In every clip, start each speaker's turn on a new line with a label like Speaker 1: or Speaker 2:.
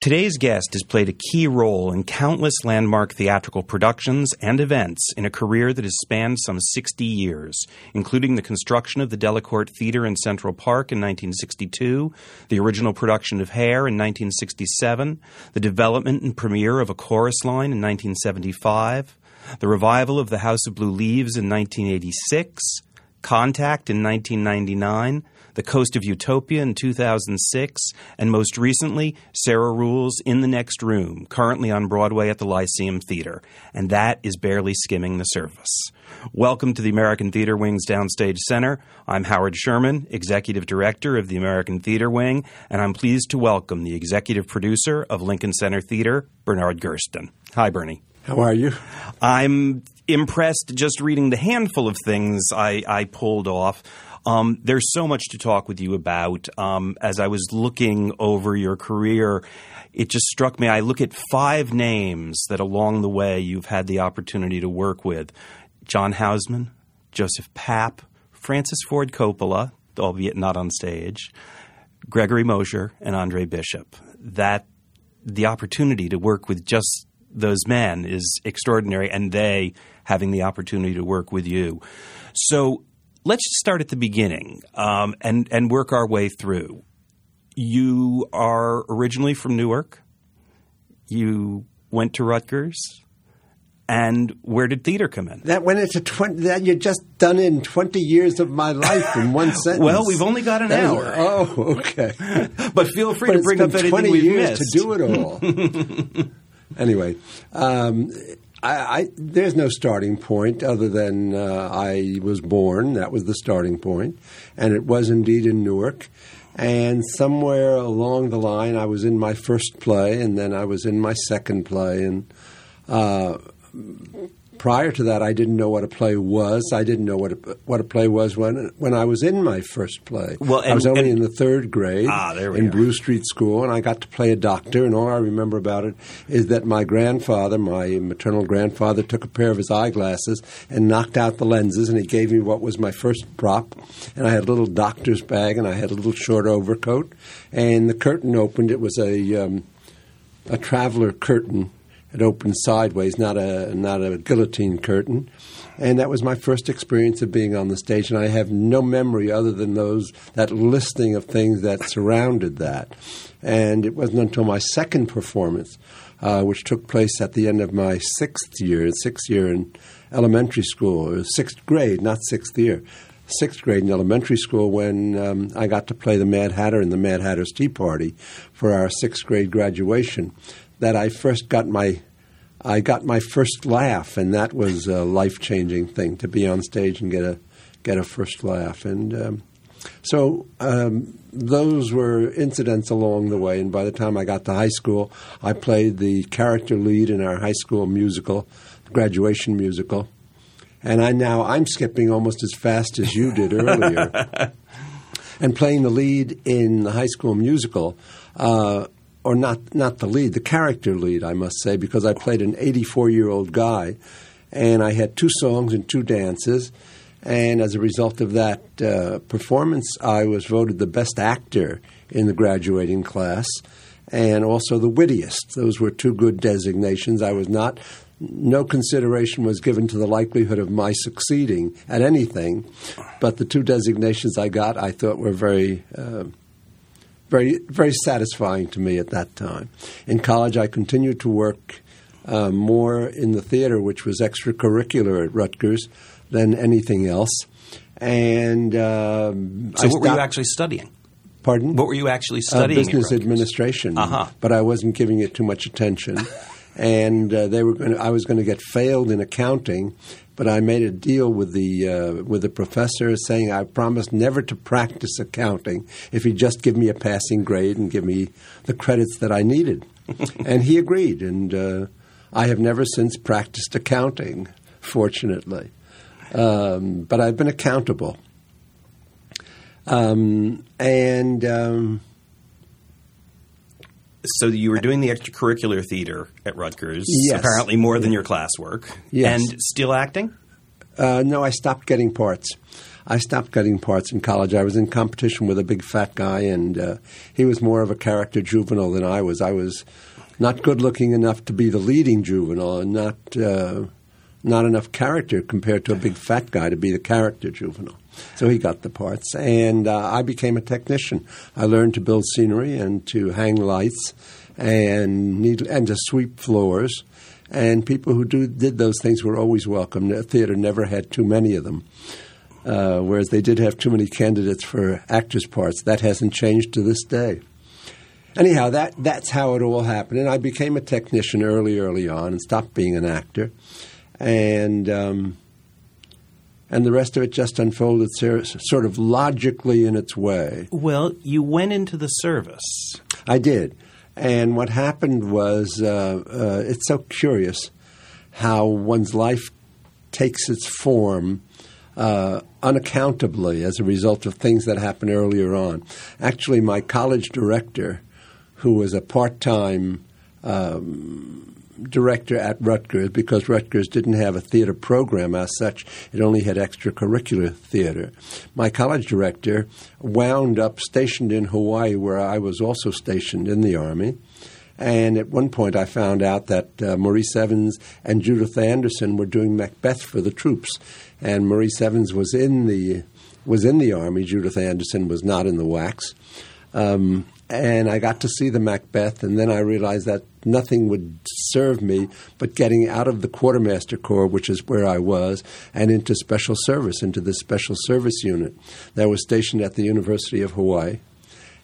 Speaker 1: Today's guest has played a key role in countless landmark theatrical productions and events in a career that has spanned some 60 years, including the construction of the Delacorte Theater in Central Park in 1962, the original production of Hair in 1967, the development and premiere of A Chorus Line in 1975, the revival of The House of Blue Leaves in 1986, Contact in 1999, The Coast of Utopia in 2006, and most recently, Sarah Ruhl's In the Next Room, currently on Broadway at the Lyceum Theater. And that is barely skimming the surface. Welcome to the American Theater Wing's Downstage Center. I'm Howard Sherman, Executive Director of the American Theater Wing, and I'm pleased to welcome the Executive Producer of Lincoln Center Theater, Bernard Gersten. Hi, Bernie.
Speaker 2: How are you?
Speaker 1: I'm impressed just reading the handful of things I, I pulled off. Um, there's so much to talk with you about. Um, as I was looking over your career, it just struck me. I look at five names that along the way you've had the opportunity to work with John Houseman, Joseph Papp, Francis Ford Coppola, albeit not on stage, Gregory Mosher, and Andre Bishop. That the opportunity to work with just those men is extraordinary, and they having the opportunity to work with you. So let's just start at the beginning um, and and work our way through. You are originally from Newark. You went to Rutgers. And where did theater come in?
Speaker 2: That went into twenty. That you just done in twenty years of my life in one sentence.
Speaker 1: well, we've only got an
Speaker 2: That
Speaker 1: hour,
Speaker 2: oh, okay.
Speaker 1: but feel free
Speaker 2: but
Speaker 1: to bring up anything
Speaker 2: twenty
Speaker 1: we've
Speaker 2: years
Speaker 1: missed.
Speaker 2: to do it all. anyway, um, I, I, there's no starting point other than uh, I was born. That was the starting point, and it was indeed in Newark. And somewhere along the line, I was in my first play, and then I was in my second play, and. Uh, prior to that, I didn't know what a play was. I didn't know what a, what a play was when when I was in my first play.
Speaker 1: Well,
Speaker 2: I was only
Speaker 1: and-
Speaker 2: in the third grade
Speaker 1: Ah, there we
Speaker 2: in
Speaker 1: are.
Speaker 2: Blue Street School, and I got to play a doctor. And all I remember about it is that my grandfather, my maternal grandfather, took a pair of his eyeglasses and knocked out the lenses, and he gave me what was my first prop. And I had a little doctor's bag, and I had a little short overcoat, and the curtain opened. It was a um, a traveler curtain. It opened sideways, not a not a guillotine curtain, and that was my first experience of being on the stage. And I have no memory other than those that listing of things that surrounded that. And it wasn't until my second performance, uh, which took place at the end of my sixth year, sixth year in elementary school, sixth grade, not sixth year sixth grade in elementary school when um, I got to play the Mad Hatter in the Mad Hatter's Tea Party for our sixth grade graduation. That I first got my I got my first laugh, and that was a life changing thing to be on stage and get a get a first laugh. And um, so um, those were incidents along the way. And by the time I got to high school, I played the character lead in our high school musical, graduation musical and I now I'm skipping almost as fast as you did earlier, and playing the lead in the high school musical, uh, or not not the lead, the character lead, I must say, because I played an 84 year old guy, and I had two songs and two dances. And as a result of that uh, performance, I was voted the best actor in the graduating class and also the wittiest. Those were two good designations. I was not, no consideration was given to the likelihood of my succeeding at anything, but the two designations I got, I thought were very, uh, very, very satisfying to me at that time. In college, I continued to work uh, more in the theater, which was extracurricular at Rutgers than anything else. And um,
Speaker 1: So,
Speaker 2: I
Speaker 1: what were you actually studying?
Speaker 2: Pardon?
Speaker 1: What were you actually
Speaker 2: Uh,
Speaker 1: studying? at
Speaker 2: business administration,
Speaker 1: Uh-huh.
Speaker 2: but I wasn't giving it too much attention. and uh, they were going I was going to get failed in accounting, but I made a deal with the uh, with the professor saying I promised never to practice accounting if he'd just give me a passing grade and give me the credits that I needed. and he agreed, and uh, I have never since practiced accounting, fortunately. Um, but I've been accountable. Um, and um,
Speaker 1: So you were doing the extracurricular theater at Rutgers,
Speaker 2: Yes.
Speaker 1: apparently more than your classwork,
Speaker 2: Yes.
Speaker 1: and still acting.
Speaker 2: Uh, no, I stopped getting parts. I stopped getting parts in college. I was in competition with a big fat guy, and uh, he was more of a character juvenile than I was. I was not good looking enough to be the leading juvenile, and not uh, not enough character compared to a big fat guy to be the character juvenile. So he got the parts, and uh, I became a technician. I learned to build scenery and to hang lights and need, and to sweep floors. And people who do, did those things were always welcome. The theater never had too many of them. Uh, whereas they did have too many candidates for actors' parts. That hasn't changed to this day. Anyhow, that, that's how it all happened. And I became a technician early, early on and stopped being an actor. And, um, and the rest of it just unfolded sort of logically in its way.
Speaker 1: Well, you went into the service.
Speaker 2: I did. And what happened was uh, uh, it's so curious how one's life takes its form uh, unaccountably as a result of things that happened earlier on. Actually, my college director, who was a part time um, director at Rutgers because Rutgers didn't have a theater program as such. It only had extracurricular theater. My college director wound up stationed in Hawaii, where I was also stationed in the Army. And at one point, I found out that uh, Maurice Evans and Judith Anderson were doing Macbeth for the troops, and Maurice Evans was in the was in the army. Judith Anderson was not in the WACs. Um, and I got to see the Macbeth, and then I realized that nothing would serve me but getting out of the quartermaster corps, which is where I was, and into special service, into the special service unit that was stationed at the University of Hawaii.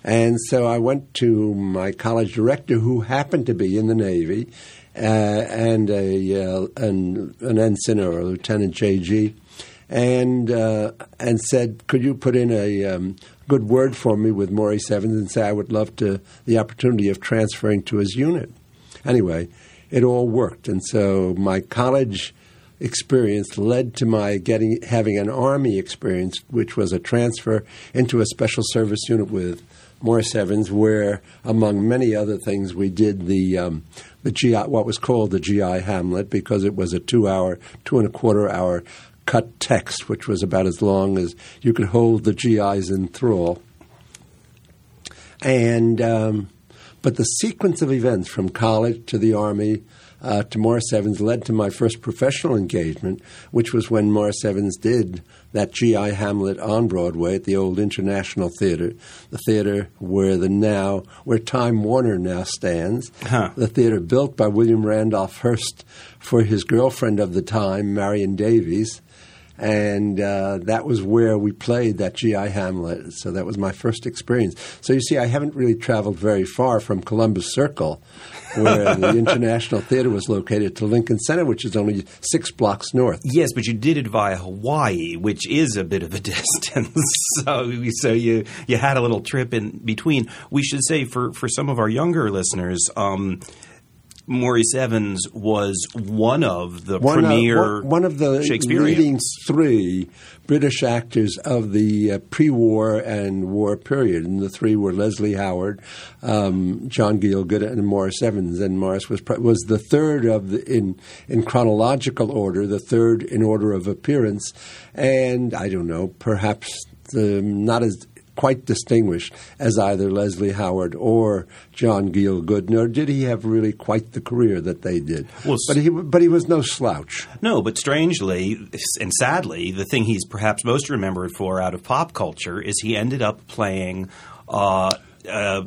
Speaker 2: And so I went to my college director, who happened to be in the Navy, uh, and a uh, an, an ensign or a lieutenant JG, and uh, and said, "Could you put in a um, good word for me with Maurice Evans and say I would love to the opportunity of transferring to his unit. Anyway, it all worked, and so my college experience led to my getting having an army experience, which was a transfer into a special service unit with Maurice Evans, where among many other things we did the um, the GI what was called the GI Hamlet because it was a two hour, two and a quarter hour cut text, which was about as long as you could hold the GIs in thrall. And um, but the sequence of events from college to the army uh, to Maurice Evans led to my first professional engagement, which was when Maurice Evans did that G.I. Hamlet on Broadway at the old International Theater, the theater where the now where Time Warner now stands, huh. the theater built by William Randolph Hearst for his girlfriend of the time, Marion Davies, and uh, that was where we played that GI Hamlet. So that was my first experience. So you see, I haven't really traveled very far from Columbus Circle, where the International Theater was located, to Lincoln Center, which is only six blocks north.
Speaker 1: Yes, but you did it via Hawaii, which is a bit of a distance. so, so you you had a little trip in between. We should say for for some of our younger listeners. Um, Maurice Evans was one of the one premier
Speaker 2: of, one, one of the leading three British actors of the uh, pre-war and war period, and the three were Leslie Howard, um, John Gielgud, and Maurice Evans. And Maurice was was the third of the, in in chronological order, the third in order of appearance, and I don't know, perhaps the, not as quite distinguished as either Leslie Howard or John Gielgud, nor did he have really quite the career that they did. Well, but he but he was no slouch.
Speaker 1: No, but strangely and sadly, the thing he's perhaps most remembered for out of pop culture is he ended up playing uh, uh,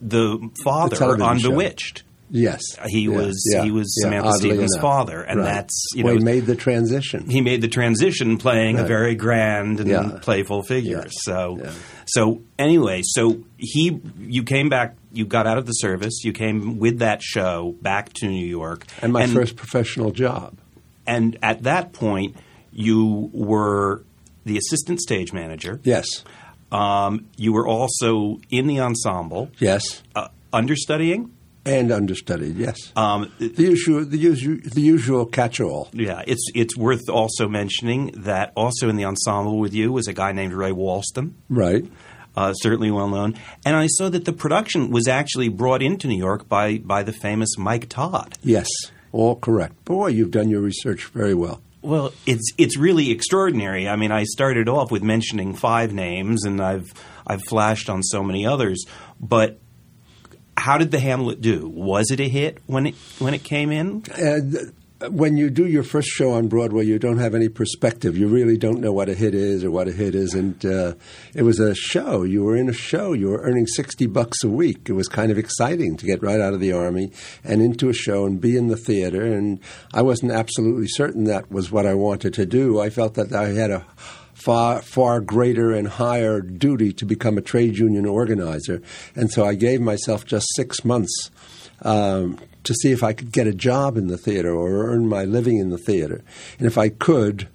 Speaker 1: the father
Speaker 2: the
Speaker 1: on. Bewitched.
Speaker 2: Yes,
Speaker 1: he
Speaker 2: yeah,
Speaker 1: was
Speaker 2: yeah,
Speaker 1: he was
Speaker 2: yeah,
Speaker 1: Samantha Stephens'
Speaker 2: enough.
Speaker 1: father, and
Speaker 2: right.
Speaker 1: that's you
Speaker 2: well,
Speaker 1: know
Speaker 2: he made the transition.
Speaker 1: He made the transition, playing
Speaker 2: right.
Speaker 1: a very grand and playful figure.
Speaker 2: Yes.
Speaker 1: So, so anyway, so he you came back, you got out of the service, you came with that show back to New York,
Speaker 2: and my and, first professional job.
Speaker 1: And at that point, you were the assistant stage manager.
Speaker 2: Yes.
Speaker 1: Um, you were also in the ensemble.
Speaker 2: Yes.
Speaker 1: Uh, understudying
Speaker 2: and understudied. Yes, um, the usual, the usual, the usual catch-all.
Speaker 1: Yeah, it's it's worth also mentioning that also in the ensemble with you was a guy named Ray Walston.
Speaker 2: Right.
Speaker 1: Uh, certainly well known, and I saw that the production was actually brought into New York by by the famous Mike Todd.
Speaker 2: Yes, all correct. Boy, you've done your research very well.
Speaker 1: Well, it's it's really extraordinary. I mean, I started off with mentioning five names, and I've I've flashed on so many others. But how did the Hamlet do? Was it a hit when it when it came in?
Speaker 2: Uh, when you do your first show on Broadway, you don't have any perspective. You really don't know what a hit is or what a hit isn't. Uh, it was a show. You were in a show. You were earning 60 bucks a week. It was kind of exciting to get right out of the Army and into a show and be in the theater. And I wasn't absolutely certain that was what I wanted to do. I felt that I had a far far greater and higher duty to become a trade union organizer, and so I gave myself just six months um, to see if I could get a job in the theater or earn my living in the theater. And if I could,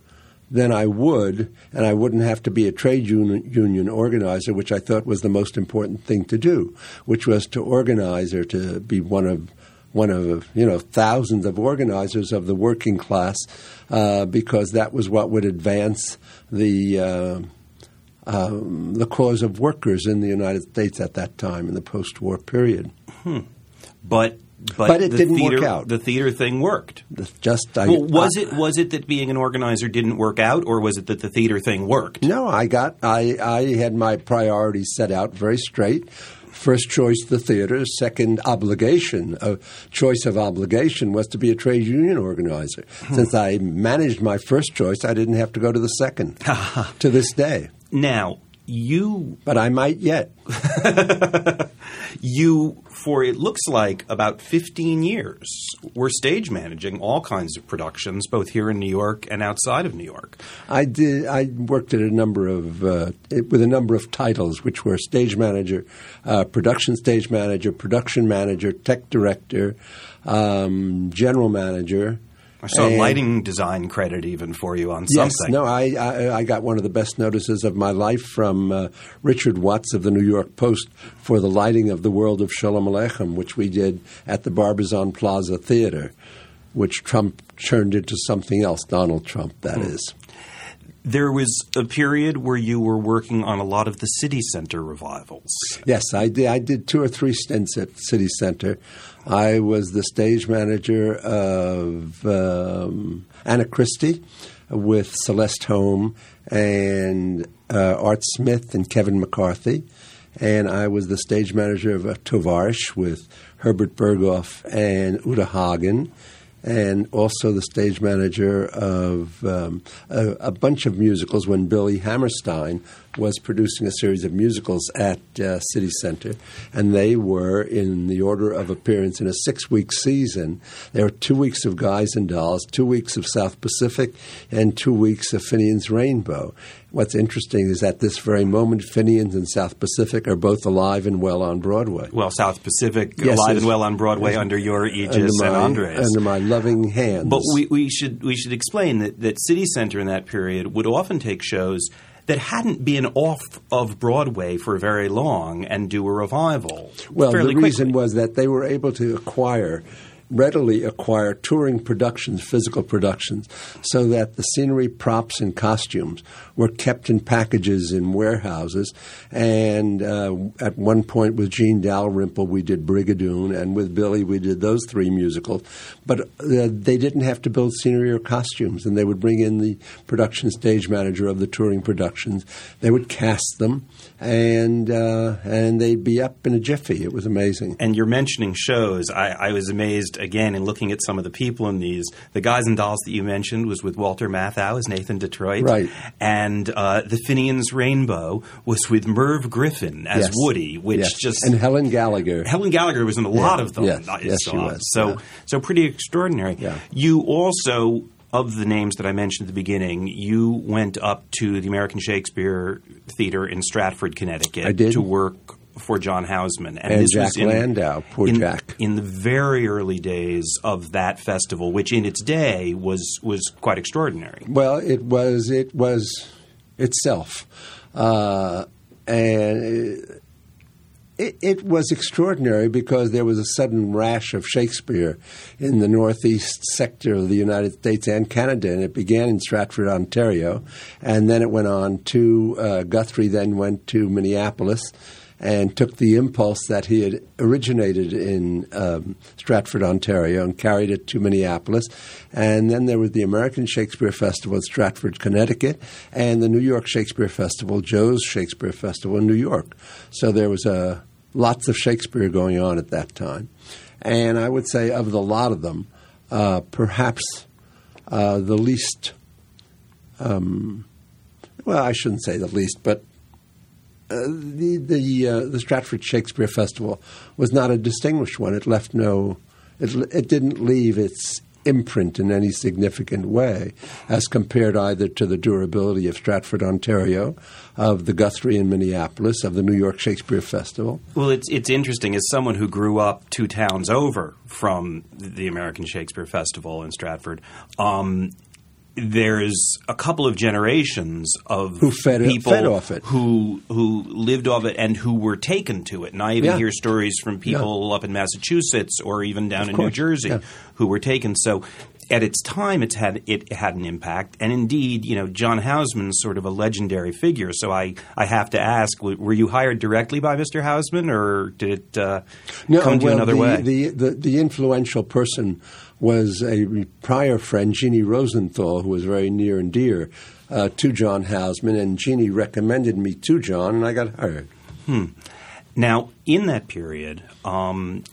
Speaker 2: then I would, and I wouldn't have to be a trade union, union organizer, which I thought was the most important thing to do, which was to organize or to be one of one of you know thousands of organizers of the working class, uh, because that was what would advance the. Uh, um, the cause of workers in the United States at that time in the post-war period.
Speaker 1: Hmm. But but,
Speaker 2: but it didn't
Speaker 1: theater,
Speaker 2: work out.
Speaker 1: The theater thing worked.
Speaker 2: Just I,
Speaker 1: well, was
Speaker 2: I,
Speaker 1: it was it that being an organizer didn't work out, or was it that the theater thing worked?
Speaker 2: No, I got I I had my priorities set out very straight. First choice, the theater. Second, obligation. A choice of obligation was to be a trade union organizer. Hmm. Since I managed my first choice, I didn't have to go to the second. to this day.
Speaker 1: Now, you.
Speaker 2: But I might yet.
Speaker 1: you, for it looks like about 15 years, were stage managing all kinds of productions, both here in New York and outside of New York.
Speaker 2: I did. I worked at a number of uh, with a number of titles, which were stage manager, uh, production stage manager, production manager, tech director, um, general manager.
Speaker 1: I saw and, lighting design credit even for you on something.
Speaker 2: Yes, no, I, I, I got one of the best notices of my life from uh, Richard Watts of the New York Post for the lighting of the World of Shalom Aleichem, which we did at the Barbizon Plaza Theater, which Trump turned into something else. Donald Trump, that hmm. is.
Speaker 1: There was a period where you were working on a lot of the City Center revivals.
Speaker 2: Yes, I did. I did two or three stints at City Center. I was the stage manager of um, Anna Christie with Celeste Holm and uh, Art Smith and Kevin McCarthy. And I was the stage manager of Tovarich with Herbert Berghof and Uta Hagen and also the stage manager of um, a, a, bunch of musicals when Billy Hammerstein was producing a series of musicals at uh, City Center. And they were in the order of appearance in a six week season. There were two weeks of Guys and Dolls, two weeks of South Pacific, and two weeks of Finian's Rainbow. What's interesting is at this very moment, Finian's and South Pacific are both alive and well on Broadway.
Speaker 1: Well, South Pacific yes, alive and well on Broadway under your aegis
Speaker 2: under
Speaker 1: my, and Andre's.
Speaker 2: Under my loving hands.
Speaker 1: But we, we, should, we should explain that, that City Center in that period would often take shows that hadn't been off of Broadway for very long and do a revival.
Speaker 2: Well, the
Speaker 1: quickly.
Speaker 2: reason was that they were able to acquire readily acquire touring productions, physical productions, so that the scenery, props, and costumes were kept in packages in warehouses. And uh, at one point with Jean Dalrymple, we did Brigadoon, and with Billy, we did those three musicals. But uh, they didn't have to build scenery or costumes, and they would bring in the production stage manager of the touring productions. They would cast them, and uh, and they'd be up in a jiffy. It was amazing.
Speaker 1: And you're mentioning shows. I, I was amazed again in looking at some of the people in these. The Guys and Dolls that you mentioned was with Walter Matthau as Nathan Detroit,
Speaker 2: right?
Speaker 1: And uh, the Finian's Rainbow was with Merv Griffin as
Speaker 2: yes.
Speaker 1: Woody, which
Speaker 2: yes.
Speaker 1: just
Speaker 2: and Helen Gallagher.
Speaker 1: Helen Gallagher was in a lot
Speaker 2: yeah.
Speaker 1: of them.
Speaker 2: Yes, yes she was.
Speaker 1: So
Speaker 2: yeah.
Speaker 1: so pretty extraordinary.
Speaker 2: Yeah.
Speaker 1: You also of the names that I mentioned at the beginning, you went up to the American Shakespeare Theater in Stratford, Connecticut, to work for John Houseman.
Speaker 2: And, and Jack in, Landau, poor
Speaker 1: in,
Speaker 2: Jack.
Speaker 1: In the very early days of that festival, which in its day was was quite extraordinary.
Speaker 2: Well, it was it was itself, uh, and it, it, was extraordinary because there was a sudden rash of Shakespeare in the northeast sector of the United States and Canada, and it began in Stratford, Ontario, and then it went on to uh, Guthrie, then went to Minneapolis and took the impulse that he had originated in um, Stratford, Ontario, and carried it to Minneapolis. And then there was the American Shakespeare Festival in Stratford, Connecticut, and the New York Shakespeare Festival, Joe's Shakespeare Festival in New York. So there was uh, lots of Shakespeare going on at that time. And I would say, of the lot of them, uh, perhaps uh, the least, um, well, I shouldn't say the least, but uh, the the uh, the Stratford Shakespeare Festival was not a distinguished one. It left no, it it didn't leave its imprint in any significant way as compared either to the durability of Stratford, Ontario, of the Guthrie in Minneapolis, of the New York Shakespeare Festival.
Speaker 1: Well, it's it's interesting as someone who grew up two towns over from the American Shakespeare Festival in Stratford. Um, there's a couple of generations of
Speaker 2: who fed,
Speaker 1: people
Speaker 2: fed off it,
Speaker 1: who who lived off it, and who were taken to it. And I even
Speaker 2: yeah.
Speaker 1: hear stories from people yeah. up in Massachusetts or even down
Speaker 2: of
Speaker 1: in
Speaker 2: course.
Speaker 1: New Jersey
Speaker 2: yeah.
Speaker 1: who were taken. So. At its time, it's had it had an impact, and indeed, you know, John Houseman's sort of a legendary figure. So I, I have to ask: Were you hired directly by Mr. Houseman, or did it uh,
Speaker 2: no,
Speaker 1: come to
Speaker 2: well,
Speaker 1: another
Speaker 2: the,
Speaker 1: way?
Speaker 2: The, the the influential person was a prior friend, Jeannie Rosenthal, who was very near and dear uh, to John Houseman, and Jeannie recommended me to John, and I got hired.
Speaker 1: Hmm. Now, in that period, um,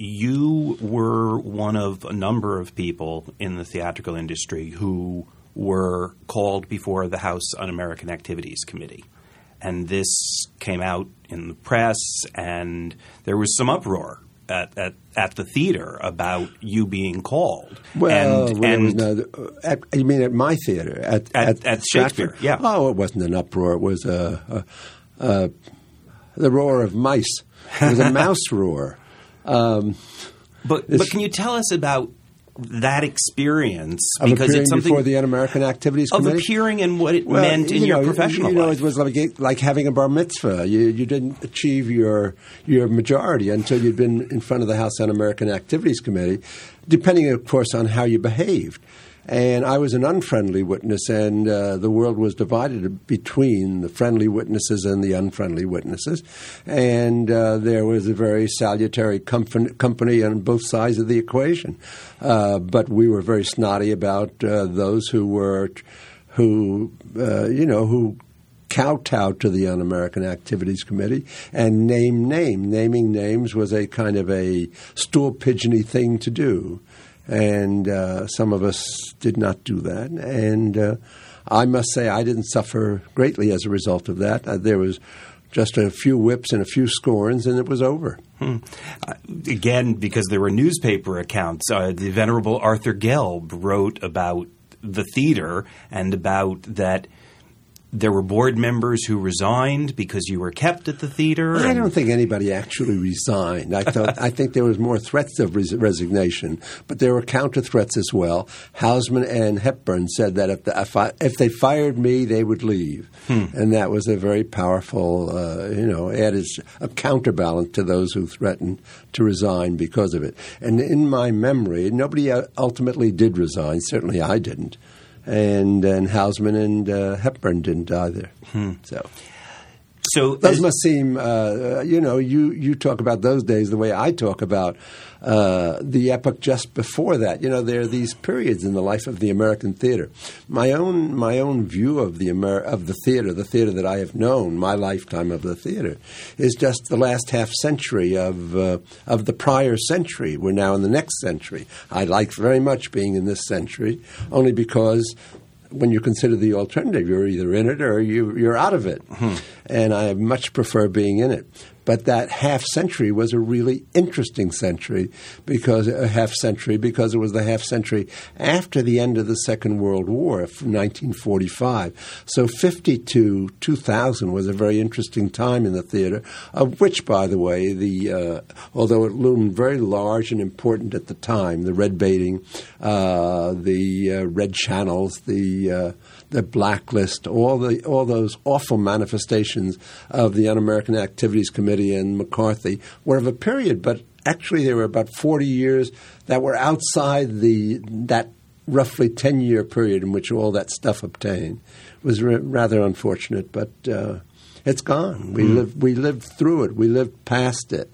Speaker 1: you were one of a number of people in the theatrical industry who were called before the House Un American Activities Committee. And this came out in the press, and there was some uproar at, at, at the theater about you being called.
Speaker 2: Well,
Speaker 1: and,
Speaker 2: well,
Speaker 1: and
Speaker 2: no, at, you mean at my theater at
Speaker 1: at, at Shakespeare?
Speaker 2: Stratford?
Speaker 1: Yeah.
Speaker 2: Oh, it wasn't an uproar. It was a, a, a the roar of mice. It was a mouse roar. Um,
Speaker 1: but but can you tell us about that experience
Speaker 2: of
Speaker 1: because
Speaker 2: appearing
Speaker 1: it's something
Speaker 2: before the Un-American Activities Committee of
Speaker 1: appearing and what it
Speaker 2: Well,
Speaker 1: meant in
Speaker 2: you
Speaker 1: your
Speaker 2: know,
Speaker 1: professional
Speaker 2: you know,
Speaker 1: life.
Speaker 2: it was like like having a bar mitzvah. You you didn't achieve your your majority until you'd been in front of the House Un-American Activities Committee, depending, of course, on how you behaved. And I was an unfriendly witness, and uh, the world was divided between the friendly witnesses and the unfriendly witnesses. And uh, there was a very salutary company, company on both sides of the equation. Uh, but we were very snotty about uh, those who were, who, uh, you know, who kowtowed to the Un-American Activities Committee and name name. Naming names was a kind of a stool pigeony thing to do and uh, some of us did not do that. And uh, I must say, I didn't suffer greatly as a result of that. Uh, there was just a few whips and a few scorns, and it was over.
Speaker 1: Hmm. Uh, again, because there were newspaper accounts, uh, the venerable Arthur Gelb wrote about the theater and about that there were board members who resigned because you were kept at the theater.
Speaker 2: I don't think anybody actually resigned. I thought I think there was more threats of res- resignation, but there were counter threats as well. Houseman and Hepburn said that if, the, if, I, if they fired me, they would leave, and that was a very powerful, uh, you know, added a counterbalance to those who threatened to resign because of it. And in my memory, nobody uh, ultimately did resign. Certainly, I didn't. And and Houseman and uh, Hepburn didn't either. So
Speaker 1: So
Speaker 2: those must seem, uh, you know, you, you talk about those days the way I talk about uh, the epoch just before that. You know, there are these periods in the life of the American theater. My own my own view of the Amer- of the theater, the theater that I have known, my lifetime of the theater, is just the last half century of uh, of the prior century. We're now in the next century. I like very much being in this century, only because when you consider the alternative, you're either in it or you, you're out of it. Hmm. And I much prefer being in it. But that half century was a really interesting century because a half century because it was the half century after the end of the Second World War, of 1945. So 50 to 2000 was a very interesting time in the theater, of which, by the way, the uh, although it loomed very large and important at the time, the red baiting, uh, the uh, red channels, the uh, the blacklist, all the all those awful manifestations of the Un-American Activities Committee and McCarthy were of a period, but actually there were about forty years that were outside the that roughly ten year period in which all that stuff obtained. It was ra- rather unfortunate, but. Uh, It's gone. We lived we lived through it. We lived past it.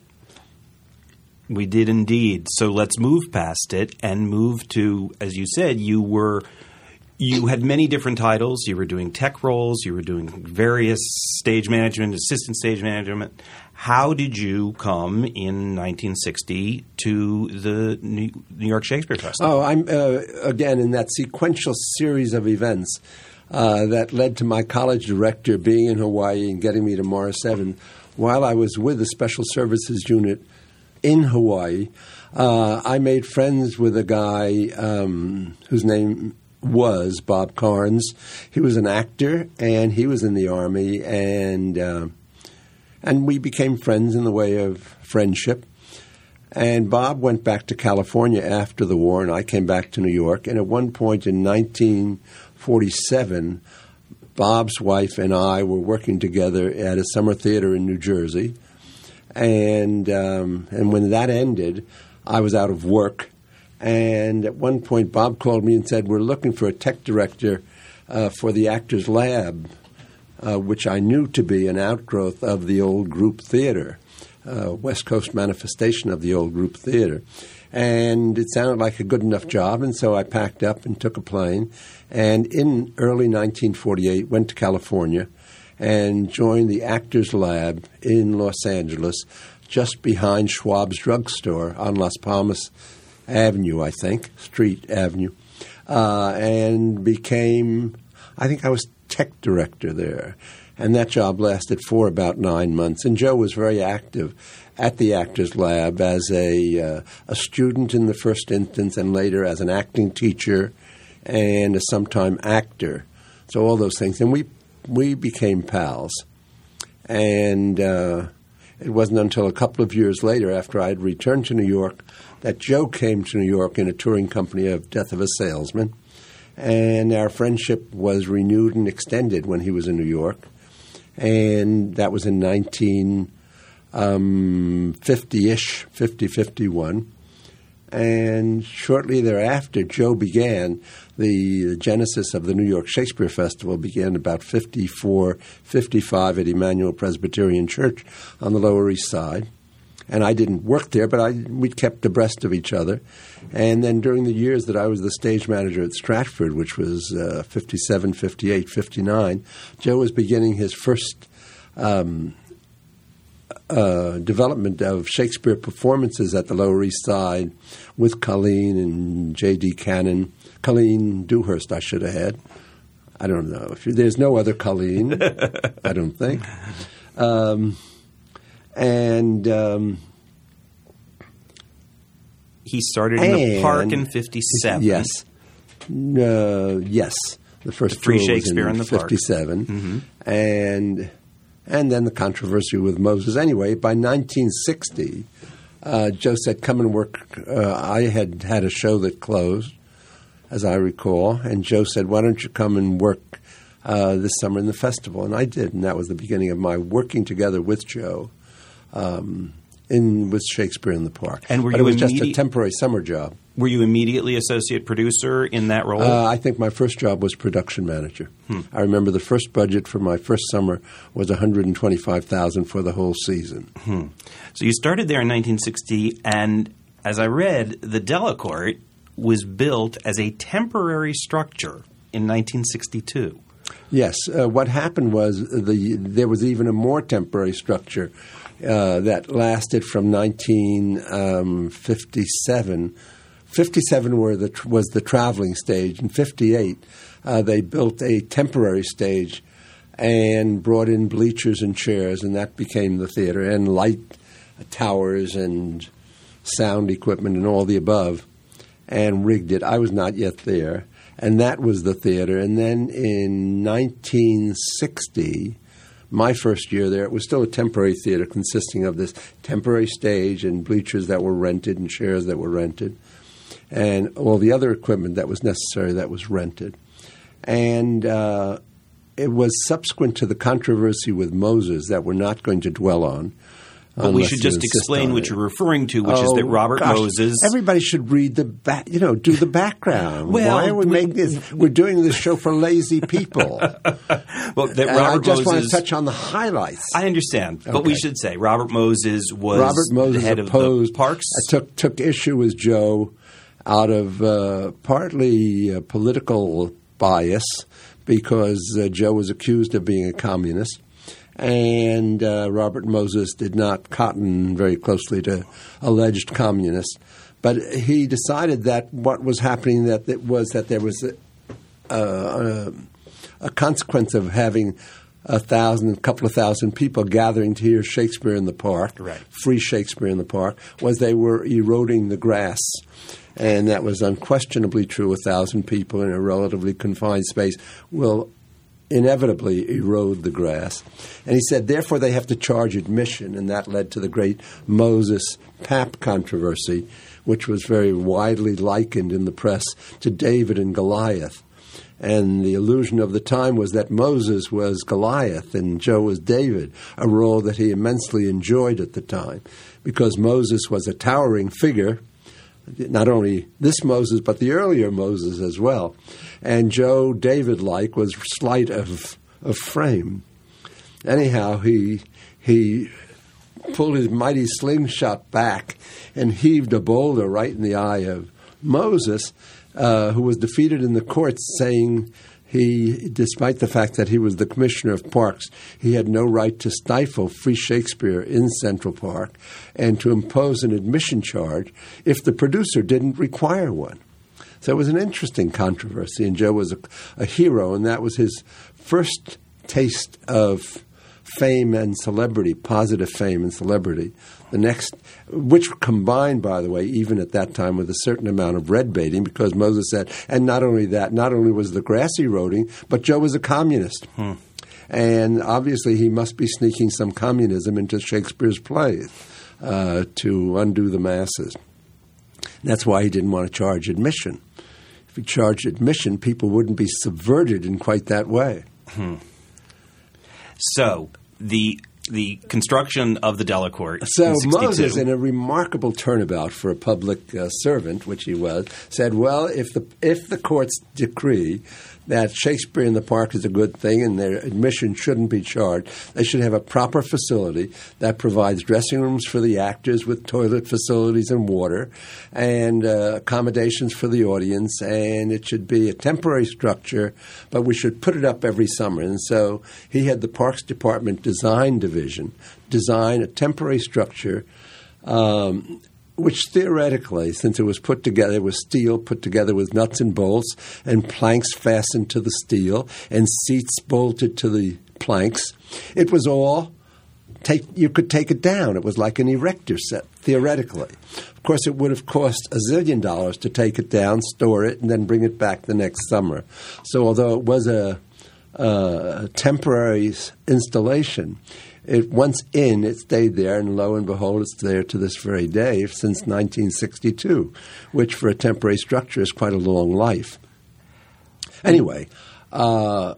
Speaker 1: We did indeed. So let's move past it and move to, as you said, you were you had many different titles. You were doing tech roles. You were doing various stage management, assistant stage management. How did you come in 1960 to the New York Shakespeare Festival?
Speaker 2: Oh, I'm uh, again in that sequential series of events uh, that led to my college director being in Hawaii and getting me to Maurice Evans. While I was with the Special Services Unit in Hawaii, uh, I made friends with a guy um, whose name was Bob Carnes. He was an actor and he was in the army, and uh, and we became friends in the way of friendship. And Bob went back to California after the war, and I came back to New York. And at one point in 1947, Bob's wife and I were working together at a summer theater in New Jersey. And um, and when that ended, I was out of work and at one point, Bob called me and said, We're looking for a tech director uh, for the Actors Lab, uh, which I knew to be an outgrowth of the old group theater, uh, West Coast manifestation of the old group theater. And it sounded like a good enough job, and so I packed up and took a plane. And in early 1948, went to California and joined the Actors Lab in Los Angeles, just behind Schwab's drugstore on Las Palmas Avenue, I think, Street Avenue, uh, and became, I think I was tech director there. And that job lasted for about nine months. And Joe was very active at the Actors Lab as a, uh, a student in the first instance and later as an acting teacher and a sometime actor. So all those things. And we, we became pals. And uh, it wasn't until a couple of years later, after I had returned to New York, that Joe came to New York in a touring company of Death of a Salesman. And our friendship was renewed and extended when he was in New York. And that was in 1950 um, ish, 50 51. And shortly thereafter, Joe began the, the, genesis of the New York Shakespeare Festival began about 54, 55 at Emmanuel Presbyterian Church on the Lower East Side and I didn't work there, but I, we kept abreast of each other. And then during the years that I was the stage manager at Stratford, which was uh, 57, 58, 59, Joe was beginning his first um, uh, development of Shakespeare performances at the Lower East Side with Colleen and J.D. Cannon. Colleen Dewhurst, I should have had. I don't know. If there's no other Colleen, I don't think. Um, and um,
Speaker 1: he started in the park in '57.
Speaker 2: Yes, uh, yes, the first
Speaker 1: the free Shakespeare in,
Speaker 2: in
Speaker 1: the
Speaker 2: '57, mm-hmm. and and then the controversy with Moses. Anyway, by 1960, uh, Joe said, "Come and work." Uh, I had had a show that closed, as I recall, and Joe said, "Why don't you come and work?" Uh, this summer in the festival, and I did, and that was the beginning of my working together with Joe um, in with Shakespeare in the Park.
Speaker 1: And were
Speaker 2: but
Speaker 1: you
Speaker 2: it was
Speaker 1: immedi-
Speaker 2: just a temporary summer job.
Speaker 1: Were you immediately associate producer in that role?
Speaker 2: Uh, I think my first job was production manager.
Speaker 1: Hmm.
Speaker 2: I remember the first budget for my first summer was one hundred and twenty-five thousand for the whole season.
Speaker 1: Hmm. So you started there in 1960, and as I read, the Delacorte was built as a temporary structure in 1962.
Speaker 2: Yes, uh, what happened was the there was even a more temporary structure uh, that lasted from 1957. 57 were the, was the traveling stage. In 58, uh, they built a temporary stage and brought in bleachers and chairs, and that became the theater, and light towers and sound equipment and all the above, and rigged it. I was not yet there. And that was the theater. And then in 1960, my first year there, it was still a temporary theater consisting of this temporary stage and bleachers that were rented and chairs that were rented and all the other equipment that was necessary that was rented. And uh, it was subsequent to the controversy with Moses that we're not going to dwell on.
Speaker 1: But we should just explain what you're referring to, which
Speaker 2: oh,
Speaker 1: is that Robert
Speaker 2: gosh,
Speaker 1: Moses.
Speaker 2: Everybody should read the back. You know, do the background.
Speaker 1: Well,
Speaker 2: Why are we,
Speaker 1: we-
Speaker 2: making this? We're doing this show for lazy people.
Speaker 1: well, that Robert
Speaker 2: And I just want to touch on the highlights.
Speaker 1: I understand, but we should say Robert Moses was
Speaker 2: Robert Moses
Speaker 1: the head
Speaker 2: opposed,
Speaker 1: of the parks.
Speaker 2: I took took issue with Joe out of uh, partly uh, political bias because uh, Joe was accused of being a communist, and uh, Robert Moses did not cotton very closely to alleged communists. But he decided that what was happening that it was that there was a, a, a consequence of having a thousand, a couple of thousand people gathering to hear Shakespeare in the park,
Speaker 1: Right.
Speaker 2: free Shakespeare in the park, was they were eroding the grass. And that was unquestionably true. A thousand people in a relatively confined space will inevitably erode the grass. And he said, therefore, they have to charge admission. And that led to the great Moses Papp controversy, which was very widely likened in the press to David and Goliath. And the illusion of the time was that Moses was Goliath and Joe was David, a role that he immensely enjoyed at the time, because Moses was a towering figure, not only this Moses, but the earlier Moses as well. And Joe, David like, was slight of, of frame. Anyhow, he, he pulled his mighty slingshot back and heaved a boulder right in the eye of Moses, uh, who was defeated in the courts, saying he, despite the fact that he was the commissioner of parks, he had no right to stifle free Shakespeare in Central Park and to impose an admission charge if the producer didn't require one. So it was an interesting controversy, and Joe was a, a hero, and that was his first taste of fame and celebrity, positive fame and celebrity. The next, which combined, by the way, even at that time, with a certain amount of red baiting, because Moses said, and not only that, not only was the grass eroding, but Joe was a communist. And obviously, he must be sneaking some communism into Shakespeare's plays uh, to undo the masses. That's why he didn't want to charge admission. Charged admission, people wouldn't be subverted in quite that way.
Speaker 1: So the the construction of the Delacorte.
Speaker 2: So Moses, in a remarkable turnabout for a public uh, servant, which he was, said, "Well, if the if the courts decree that Shakespeare in the Park is a good thing and their admission shouldn't be charged, they should have a proper facility that provides dressing rooms for the actors with toilet facilities and water, and uh, accommodations for the audience, and it should be a temporary structure, but we should put it up every summer." And so he had the Parks Department Design Division design a temporary structure um, which theoretically, since it was put together, with steel put together with nuts and bolts and planks fastened to the steel and seats bolted to the planks, it was all take. You could take it down. It was like an erector set, theoretically. Of course, it would have cost a zillion dollars to take it down, store it, and then bring it back the next summer. So, although it was a, a temporary installation, it once in, it stayed there, and lo and behold, it's there to this very day since 1962, which for a temporary structure is quite a long life. Anyway, uh,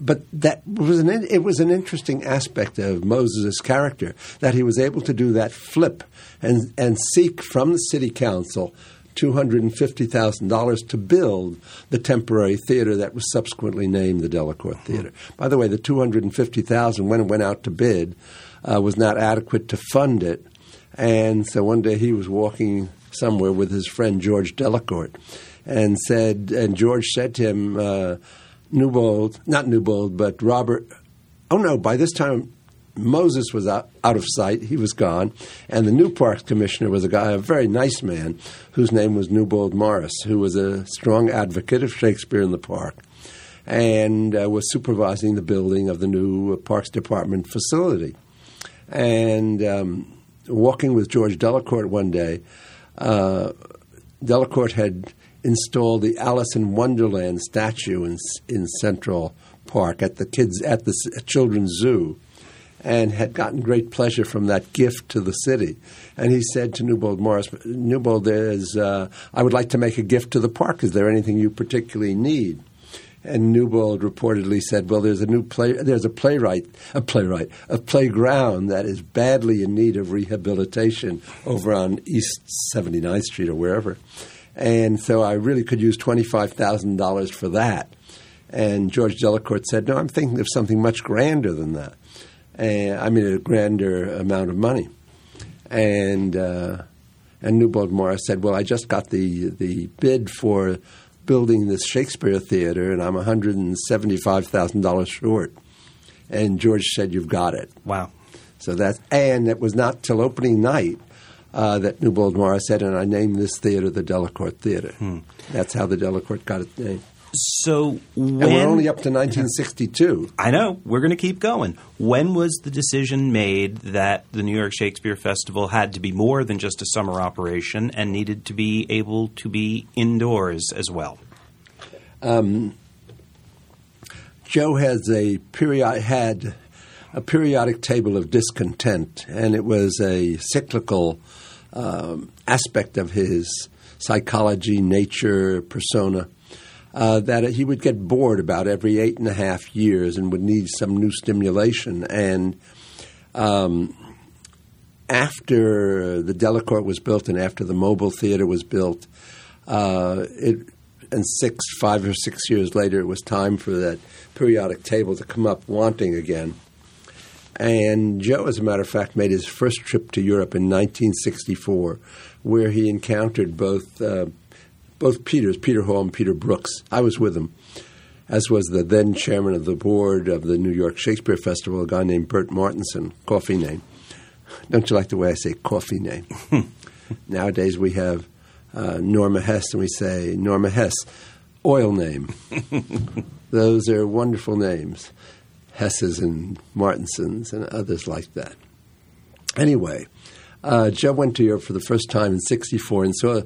Speaker 2: but that was an it was an interesting aspect of Moses' character that he was able to do that flip and and seek from the city council two hundred and fifty thousand dollars to build the temporary theater that was subsequently named the Delacorte Theater. By the way, the $250,000, when it went out to bid uh, was not adequate to fund it, and so one day he was walking somewhere with his friend George Delacorte, and said, and George said to him. Uh, Newbold, not Newbold, but Robert. Oh no! By this time, Moses was out, out of sight. He was gone, and the new parks commissioner was a guy, a very nice man, whose name was Newbold Morris, who was a strong advocate of Shakespeare in the park, and uh, was supervising the building of the new Parks Department facility. And um, walking with George Delacorte one day, uh, Delacorte had installed the Alice in Wonderland statue in in Central Park at the kids at the children's zoo, and had gotten great pleasure from that gift to the city. And he said to Newbold Morris, "Newbold, there's uh, I would like to make a gift to the park. Is there anything you particularly need?" And Newbold reportedly said, "Well, there's a new play. There's a playwright, a playwright, a playground that is badly in need of rehabilitation over on East 79th Street or wherever." And so I really could use twenty five thousand dollars for that. And George Delacorte said, "No, I'm thinking of something much grander than that. And, I mean, a grander amount of money." And uh, and Newbold Morris said, "Well, I just got the the bid for." building this Shakespeare theater, and I'm $175,000 short. And George said, You've got it.
Speaker 1: Wow.
Speaker 2: So that, and it was not till opening night uh, that Newbold Morris said, and I named this theater the Delacorte Theater. Hmm. That's how the Delacourt got its name.
Speaker 1: So when,
Speaker 2: and we're only up to 1962.
Speaker 1: I know. We're going to keep going. When was the decision made that the New York Shakespeare Festival had to be more than just a summer operation and needed to be able to be indoors as well? Um,
Speaker 2: Joe has a period had a periodic table of discontent, and it was a cyclical um, aspect of his psychology, nature, persona uh, that he would get bored about every eight and a half years and would need some new stimulation. And um, after the Delacorte was built and after the Mobile Theater was built, uh, it, and six, five or six years later, it was time for that periodic table to come up wanting again. And Joe, as a matter of fact, made his first trip to Europe in 1964, where he encountered both uh, both Peters, Peter Hall and Peter Brooks. I was with them, as was the then chairman of the board of the New York Shakespeare Festival, a guy named Bert Martinson, coffee name. Don't you like the way I say coffee name? Nowadays we have uh, Norma Hess, and we say Norma Hess, oil name. Those are wonderful names, Hesses and Martinsons and others like that. Anyway, uh, Joe went to Europe for the first time in '64 and saw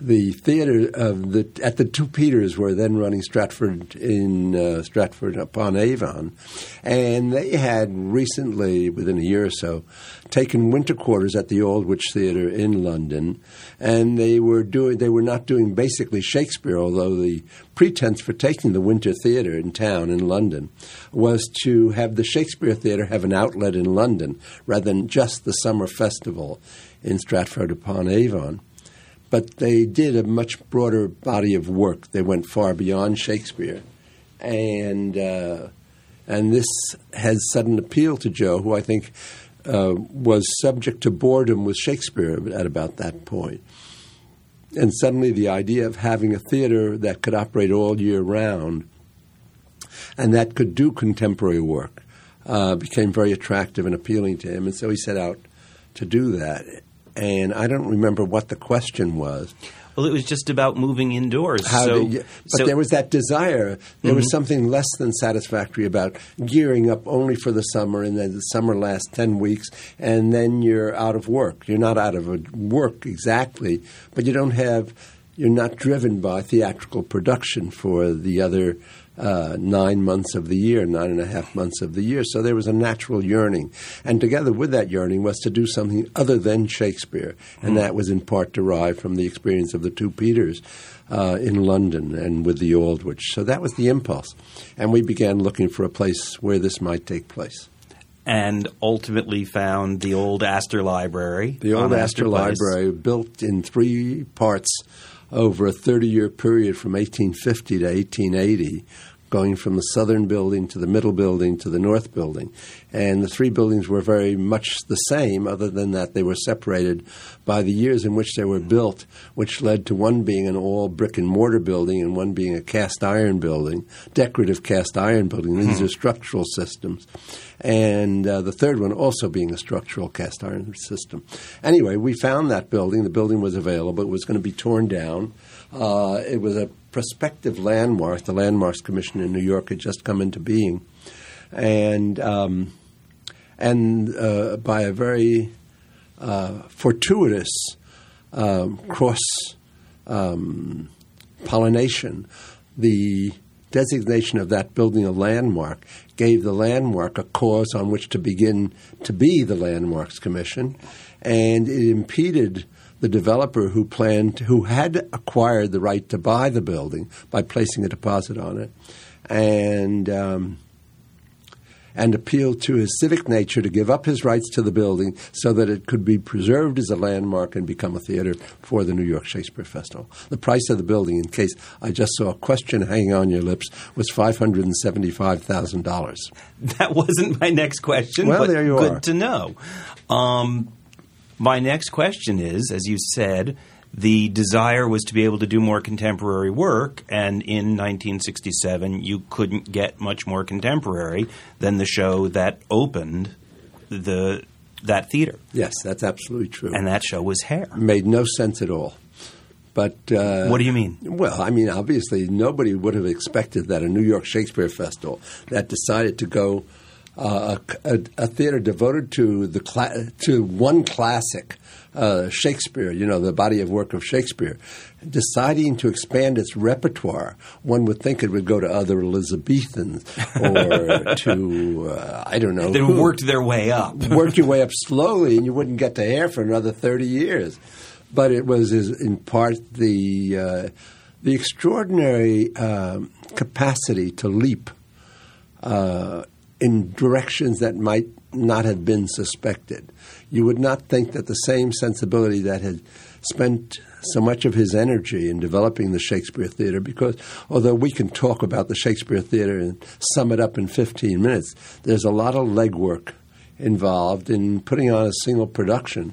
Speaker 2: the theater of the at the two Peters were then running Stratford in uh, Stratford upon Avon, and they had recently, within a year or so, taken winter quarters at the Old Aldwych Theatre in London, and they were doing they were not doing basically Shakespeare, although the pretense for taking the winter theatre in town in London was to have the Shakespeare Theatre have an outlet in London rather than just the summer festival in Stratford upon Avon but they did a much broader body of work. They went far beyond Shakespeare, and uh, and this has sudden appeal to Joe, who I think uh, was subject to boredom with Shakespeare at about that point. And suddenly, the idea of having a theater that could operate all year round and that could do contemporary work uh, became very attractive and appealing to him. And so he set out to do that and I don't remember what the question was.
Speaker 1: Well, it was just about moving indoors.
Speaker 2: How
Speaker 1: so,
Speaker 2: you, but so, there was that desire. There mm-hmm. was something less than satisfactory about gearing up only for the summer, and then the summer lasts ten weeks, and then you're out of work. You're not out of work exactly, but you don't have. You're not driven by theatrical production for the other uh, nine months of the year, nine and a half months of the year. So there was a natural yearning. And together with that yearning was to do something other than Shakespeare. And that was in part derived from the experience of the two Peters. Uh, in London and with the Aldwych. So that was the impulse. And we began looking for a place where this might take place
Speaker 1: and ultimately found the old Astor Library.
Speaker 2: The old Astor, Astor Library, built in three parts over a 30 year period from 1850 to 1880, going from the southern building to the middle building to the north building. And the three buildings were very much the same, other than that they were separated by the years in which they were built, which led to one being an all brick and mortar building and one being a cast iron building, decorative cast iron building. These hmm. are structural systems. And uh, the third one also being a structural cast iron system. Anyway, we found that building. The building was available. It was going to be torn down. Uh, it was a prospective landmark. The Landmarks Commission in New York had just come into being, and um, and uh, by a very uh, fortuitous um, cross um, pollination, the designation of that building a landmark gave the landmark a cause on which to begin to be the Landmarks Commission, and it impeded the developer who planned, who had acquired the right to buy the building by placing a deposit on it. and um, and appealed to his civic nature to give up his rights to the building so that it could be preserved as a landmark and become a theater for the New York Shakespeare Festival. The price of the building, in case I just saw a question hanging on your lips, was five hundred and seventy-five thousand dollars.
Speaker 1: That wasn't my next question.
Speaker 2: Well,
Speaker 1: but
Speaker 2: there you
Speaker 1: good
Speaker 2: are.
Speaker 1: to know. Um, my next question is, as you said, the desire was to be able to do more contemporary work, and in 1967, you couldn't get much more contemporary than the show that opened the that theater,
Speaker 2: Yes, that's absolutely true.
Speaker 1: and that show was Hair.
Speaker 2: made no sense at all. But uh,
Speaker 1: What do you mean?
Speaker 2: Well, I mean, obviously, nobody would have expected that a New York Shakespeare Festival that decided to go uh, a, a, a theater devoted to the cla- to one classic, uh, Shakespeare, you know, the body of work of Shakespeare, deciding to expand its repertoire. One would think it would go to other Elizabethans or to uh, I don't know.
Speaker 1: They
Speaker 2: who
Speaker 1: worked their way up.
Speaker 2: work your way up slowly, and you wouldn't get to air for another thirty years. But it was in part the uh, the extraordinary um, capacity to leap uh, in directions that might not have been suspected. You would not think that the same sensibility that had spent so much of his energy in developing the Shakespeare Theater, because although we can talk about the Shakespeare Theater and sum it up in 15 minutes, there's a lot of legwork involved in putting on a single production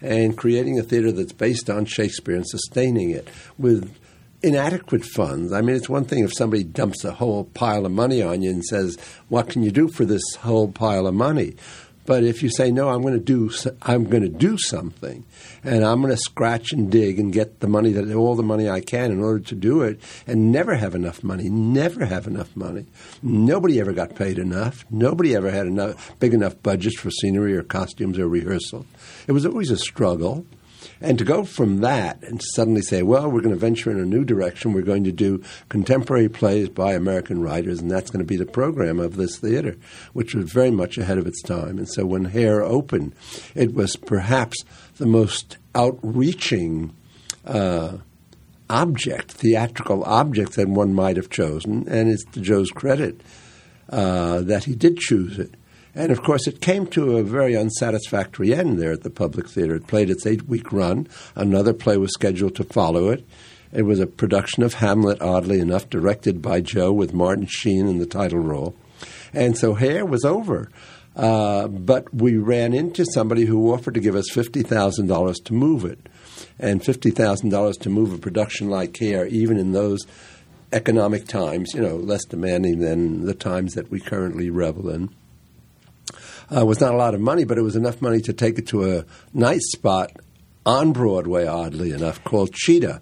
Speaker 2: and creating a theater that's based on Shakespeare and sustaining it with inadequate funds. I mean, it's one thing if somebody dumps a whole pile of money on you and says, "What can you do for this whole pile of money?" But if you say, "No, I'm going to do, I'm going to do something, and I'm going to scratch and dig and get the money that all the money I can in order to do it, and never have enough money, never have enough money. Nobody ever got paid enough. Nobody ever had enough big enough budgets for scenery or costumes or rehearsal. It was always a struggle." And to go from that and suddenly say, well, we're going to venture in a new direction. We're going to do contemporary plays by American writers, and that's going to be the program of this theater, which was very much ahead of its time. And so when Hair opened, it was perhaps the most outreaching uh, object, theatrical object that one might have chosen. And it's to Joe's credit uh, that he did choose it. And of course, it came to a very unsatisfactory end there at the Public Theater. It played its eight week run. Another play was scheduled to follow it. It was a production of Hamlet, oddly enough, directed by Joe with Martin Sheen in the title role. And so Hair was over. Uh, but we ran into somebody who offered to give us $50,000 to move it. And $50,000 to move a production like Hair, even in those economic times, you know, less demanding than the times that we currently revel in uh, was not a lot of money, but it was enough money to take it to a nice spot on Broadway, oddly enough, called Cheetah,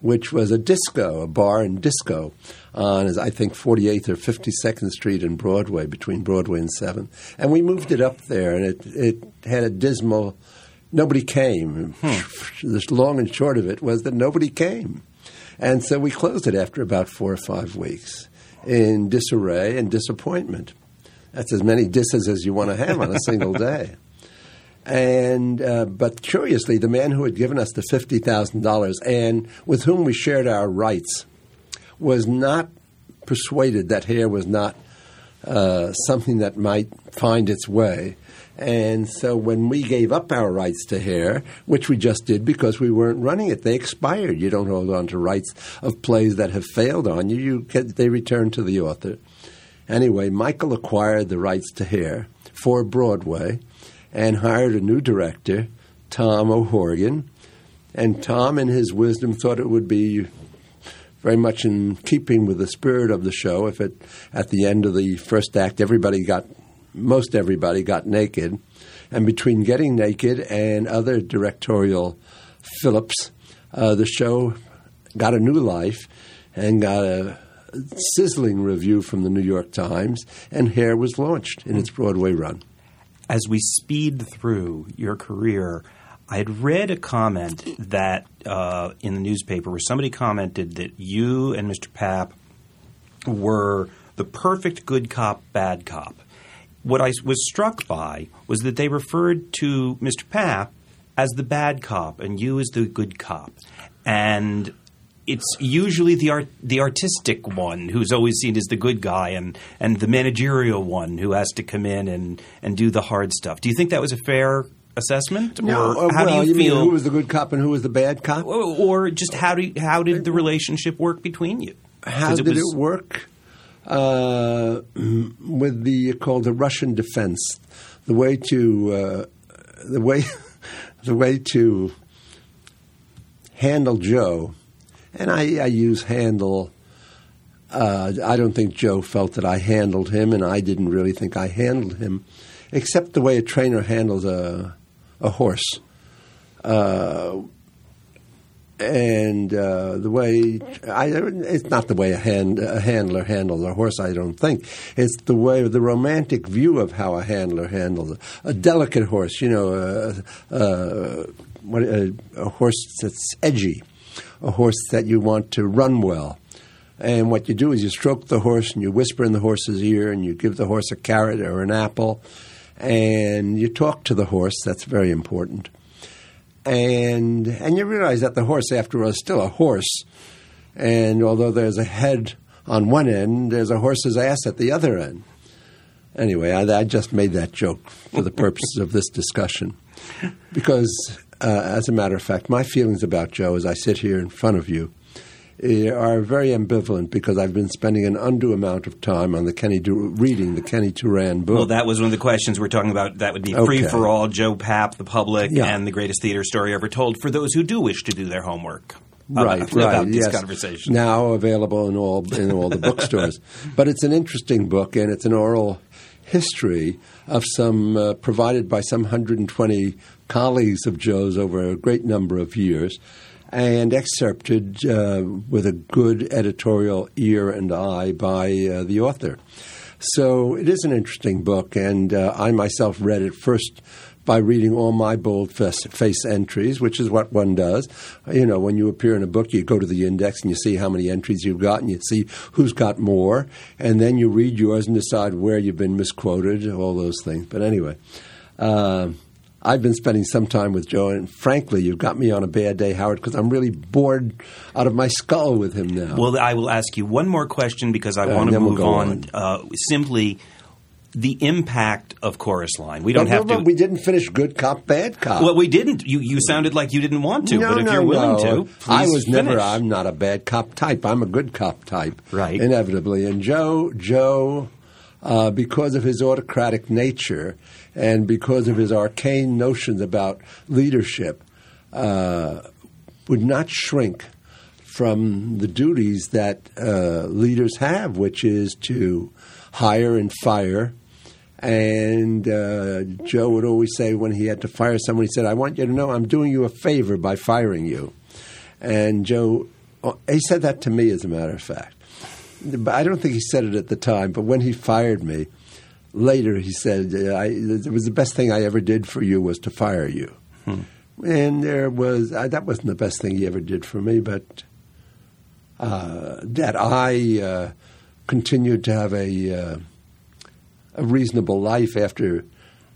Speaker 2: which was a disco, a bar and disco on, I think, 48th or 52nd Street and Broadway, between Broadway and 7th. And we moved it up there, and it, it had a dismal, nobody came. The long and short of it was that nobody came. And so we closed it after about four or five weeks in disarray and disappointment. That's as many disses as you want to have on a single day. And uh, but curiously, the man who had given us the fifty thousand dollars and with whom we shared our rights was not persuaded that hair was not uh, something that might find its way. And so when we gave up our rights to hair, which we just did because we weren't running it, they expired. You don't hold on to rights of plays that have failed on you. You get, they return to the author. Anyway, Michael acquired the rights to hair for Broadway and hired a new director, Tom O'Horgan. And Tom, in his wisdom, thought it would be very much in keeping with the spirit of the show if it, at the end of the first act, everybody got, most everybody got naked. And between getting naked and other directorial fillips, uh, the show got a new life and got a sizzling review from the New York Times, and Hair was launched in its Broadway run.
Speaker 1: As we speed through your career, I had read a comment that uh, in the newspaper where somebody commented that you and Mr. Papp were the perfect good cop, bad cop. What I was struck by was that they referred to Mr. Papp as the bad cop and you as the good cop. And it's usually the art, the artistic one who's always seen as the good guy, and and the managerial one who has to come in and and do the hard stuff. Do you think that was a fair assessment,
Speaker 2: No,
Speaker 1: or
Speaker 2: uh,
Speaker 1: how
Speaker 2: well,
Speaker 1: do you,
Speaker 2: mean
Speaker 1: feel?
Speaker 2: who was the good cop and who was the bad cop?
Speaker 1: or, or just how do you, how did the relationship work between you?
Speaker 2: How
Speaker 1: 'Cause
Speaker 2: did it, work? Uh, with the called the Russian defense, the way to uh, the way the way to handle Joe, and I, I use handle. Uh, I don't think Joe felt that I handled him, and I didn't really think I handled him, except the way a trainer handles a a horse. Uh, and uh, the way I, it's not the way a, hand, a handler handles a horse. I don't think it's the way the romantic view of how a handler handles a, delicate horse. You know, a, what, a, a horse that's edgy, a horse that you want to run well. And what you do is you stroke the horse and you whisper in the horse's ear and you give the horse a carrot or an apple, and you talk to the horse. That's very important and and you realize that the horse, after all, is still a horse. And although there's a head on one end, there's a horse's ass at the other end. Anyway, I, I just made that joke for the purposes of this discussion, because as a matter of fact, my feelings about Joe, as I sit here in front of you, eh, are very ambivalent because I've been spending an undue amount of time on the Kenny Du- reading the Kenny Turan book.
Speaker 1: Well, that was one of the questions we're talking about. That would be free for all, Joe Papp, the public,
Speaker 2: Yeah.
Speaker 1: and the greatest theater story ever told for those who do wish to do their homework.
Speaker 2: right,
Speaker 1: about,
Speaker 2: right.
Speaker 1: about this
Speaker 2: yes.
Speaker 1: conversation.
Speaker 2: Now available in all in all the bookstores. But it's an interesting book, and it's an oral history of some uh, provided by some 120 colleagues of Joe's over a great number of years. And excerpted uh, with a good editorial ear and eye by uh, the author. So it is an interesting book, and uh, I myself read it first by reading all my bold face, entries, which is what one does. You know, when you appear in a book, you go to the index and you see how many entries you've got, and you see who's got more, and then you read yours and decide where you've been misquoted, all those things. But anyway. Um, I've been spending some time with Joe, and frankly, you've got me on a bad day, Howard, because I'm really bored out of my skull with him now.
Speaker 1: Well, I will ask you one more question because I
Speaker 2: Uh,
Speaker 1: want to
Speaker 2: then we'll
Speaker 1: move
Speaker 2: go
Speaker 1: on. Uh, simply, the impact of Chorus Line. We don't have
Speaker 2: but
Speaker 1: to.
Speaker 2: We didn't finish good cop, bad cop.
Speaker 1: well, we didn't. You you sounded like you didn't want to,
Speaker 2: no,
Speaker 1: but if
Speaker 2: no,
Speaker 1: you're willing
Speaker 2: no.
Speaker 1: to,
Speaker 2: I was never.
Speaker 1: finish.
Speaker 2: I'm not a bad cop type. I'm a good cop type.
Speaker 1: Right.
Speaker 2: Inevitably, and Joe, Joe, uh, because of his autocratic nature and because of his arcane notions about leadership, uh, would not shrink from the duties that uh, leaders have, which is to hire and fire. And uh, Joe would always say when he had to fire someone, he said, I want you to know I'm doing you a favor by firing you. And Joe, uh, he said that to me, as a matter of fact. I don't think he said it at the time, but when he fired me, later he said, I, it was the best thing I ever did for you was to fire you. And there was, uh, that wasn't the best thing he ever did for me, but uh, that I uh, continued to have a, uh, a reasonable life after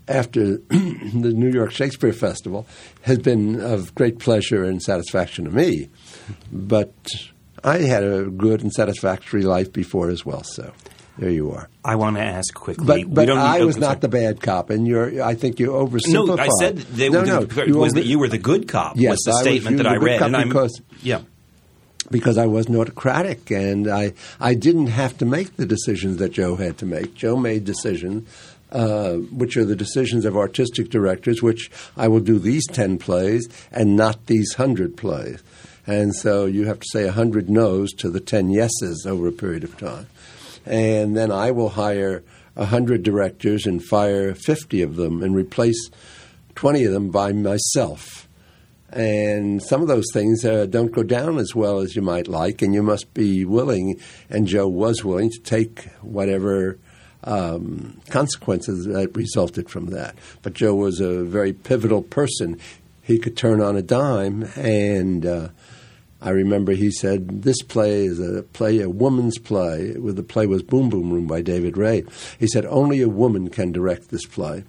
Speaker 2: after the New York Shakespeare Festival has been of great pleasure and satisfaction to me. But I had a good and satisfactory life before as well. So there you are.
Speaker 1: I want to ask quickly.
Speaker 2: But but
Speaker 1: don't
Speaker 2: I was not the bad cop, and you're. I think you oversimplified.
Speaker 1: No, I said they,
Speaker 2: no,
Speaker 1: the,
Speaker 2: no.
Speaker 1: it was
Speaker 2: over-
Speaker 1: that you were the good cop.
Speaker 2: Yes,
Speaker 1: was the
Speaker 2: I was-
Speaker 1: statement that I
Speaker 2: the
Speaker 1: read, and I'm
Speaker 2: because-
Speaker 1: yeah.
Speaker 2: because I wasn't autocratic and I, I didn't have to make the decisions that Joe had to make. Joe made decisions, uh, which are the decisions of artistic directors, which I will do these 10 plays and not these 100 plays. And so you have to say 100 no's to the 10 yeses over a period of time. And then I will hire 100 directors and fire 50 of them and replace 20 of them by myself and some of those things uh, don't go down as well as you might like, and you must be willing, and Joe was willing to take whatever um, consequences that resulted from that. But Joe was a very pivotal person. He could turn on a dime, and uh, I remember he said, "This play is a play, a woman's play." The play was Boom Boom Room by David Rabe. He said, "Only a woman can direct this play."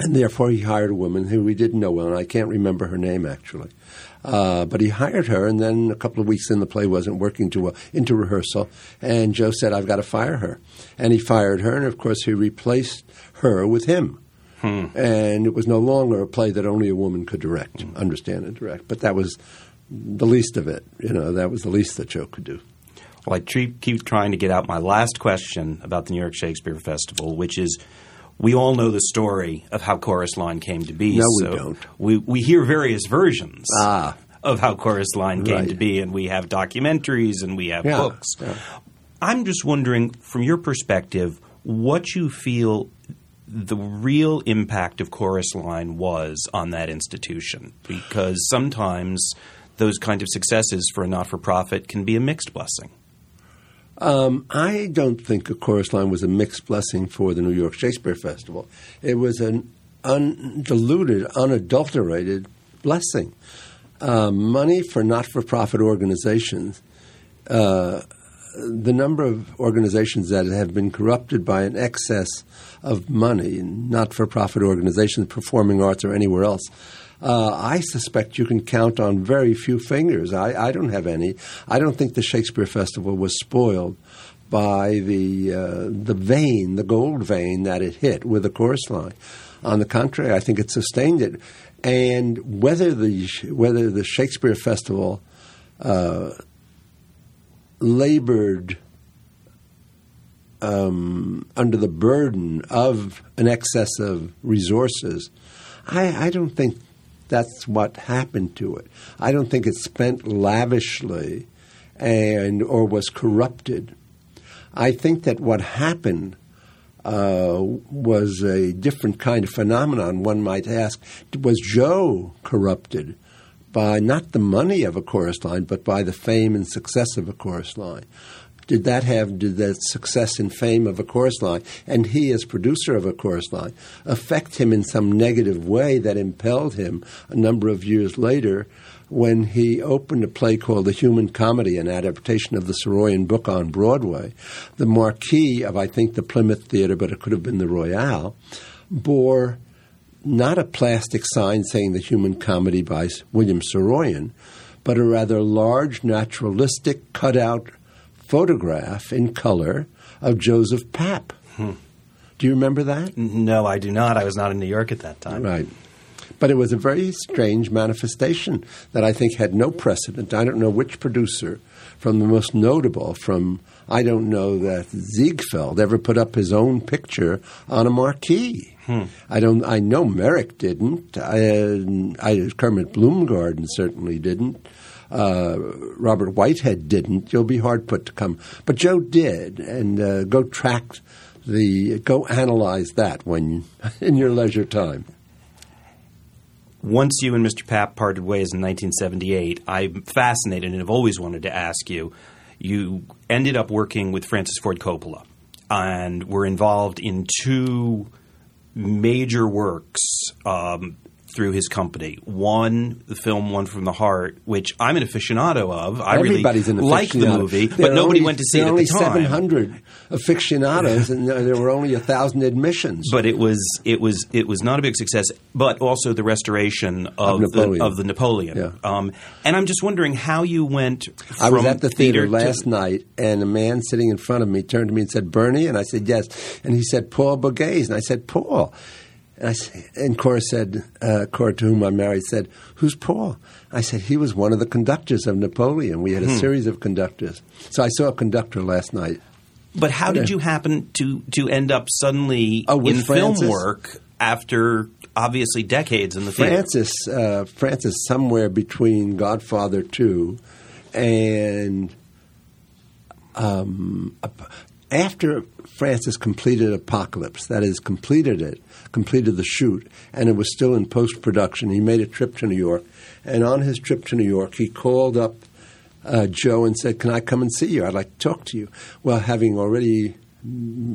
Speaker 2: and therefore he hired a woman who we didn't know well, and I can't remember her name actually. Uh, but he hired her, and then a couple of weeks in, the play wasn't working too well into rehearsal, and Joe said, "I've got to fire her," and he fired her, and of course he replaced her with him. Hmm. And it was no longer a play that only a woman could direct, hmm. understand and direct. But that was the least of it. You know, that was the least that Joe could do.
Speaker 1: Well, I keep trying to get out my last question about the New York Shakespeare Festival, which is we all know the story of how Chorus Line came to be.
Speaker 2: No,
Speaker 1: so
Speaker 2: we don't.
Speaker 1: We, we hear various versions
Speaker 2: ah.
Speaker 1: of how Chorus Line came
Speaker 2: right.
Speaker 1: to be, and we have documentaries and we have
Speaker 2: yeah.
Speaker 1: books.
Speaker 2: Yeah.
Speaker 1: I'm just wondering, from your perspective, what you feel the real impact of Chorus Line was on that institution, because sometimes those kind of successes for a not for profit can be a mixed blessing.
Speaker 2: Um, I don't think a chorus line was a mixed blessing for the New York Shakespeare Festival. It was an undiluted, unadulterated blessing. Uh, money for not for profit organizations, uh, the number of organizations that have been corrupted by an excess of money, not for profit organizations, performing arts, or anywhere else, uh, I suspect you can count on very few fingers. I, I, don't have any. I don't think the Shakespeare Festival was spoiled by the uh, the vein, the gold vein that it hit with the chorus line. On the contrary, I think it sustained it. And whether the whether the Shakespeare Festival uh, labored um, under the burden of an excess of resources, I, I don't think that's what happened to it. I don't think it spent lavishly and or was corrupted. I think that what happened uh, was a different kind of phenomenon. One might ask, was Joe corrupted by not the money of a chorus line, but by the fame and success of a chorus line? Did that have did that success and fame of a chorus line and he as producer of a chorus line affect him in some negative way that impelled him a number of years later when he opened a play called The Human Comedy, an adaptation of the Saroyan book on Broadway, the marquee of, I think, the Plymouth Theater, but it could have been the Royale, bore not a plastic sign saying The Human Comedy by William Saroyan, but a rather large, naturalistic, cutout photograph in color of Joseph Papp. Hmm. Do you remember that?
Speaker 1: No, I do not. I was not in New York at that time.
Speaker 2: Right. But it was a very strange manifestation that I think had no precedent. I don't know which producer, from the most notable, from I don't know that Ziegfeld ever put up his own picture on a marquee. Hmm. I don't. I know Merrick didn't. I, I, Kermit Bloomgarden certainly didn't uh, Robert Whitehead didn't, you'll be hard put to come. But Joe did, and uh, go track the go analyze that when in your leisure time.
Speaker 1: Once you and Mr. Papp parted ways in 1978, I'm fascinated and have always wanted to ask you. You ended up working with Francis Ford Coppola and were involved in two major works um, through his company. One, the film One from the Heart, which I'm an aficionado of. I
Speaker 2: Everybody's
Speaker 1: really like the movie, but nobody
Speaker 2: only,
Speaker 1: went to see
Speaker 2: it
Speaker 1: at
Speaker 2: the
Speaker 1: time.
Speaker 2: Only 700 aficionados, and there were only a thousand admissions.
Speaker 1: But it was it was it was not a big success. But also the restoration of,
Speaker 2: of
Speaker 1: the of the Napoleon.
Speaker 2: Yeah.
Speaker 1: Um, and I'm just wondering how you went.
Speaker 2: I was at the theater, last
Speaker 1: to,
Speaker 2: night, and a man sitting in front of me turned to me and said, "Bernie," and I said, "Yes," and he said, "Paul Borghese," and I said, "Paul." And, I, and Cora said, uh, Cora, to whom I'm married, said, Who's Paul? I said, He was one of the conductors of Napoleon. We had a hmm. series of conductors. So I saw a conductor last night.
Speaker 1: But how did you happen to, to end up suddenly
Speaker 2: oh, in
Speaker 1: Francis? film work after obviously decades in the
Speaker 2: Francis, uh, Francis, somewhere between Godfather 2 and um, after Francis completed Apocalypse, that is, completed it, completed the shoot, and it was still in post production. He made a trip to New York, and on his trip to New York, he called up uh, Joe and said, "Can I come and see you? I'd like to talk to you." Well, having already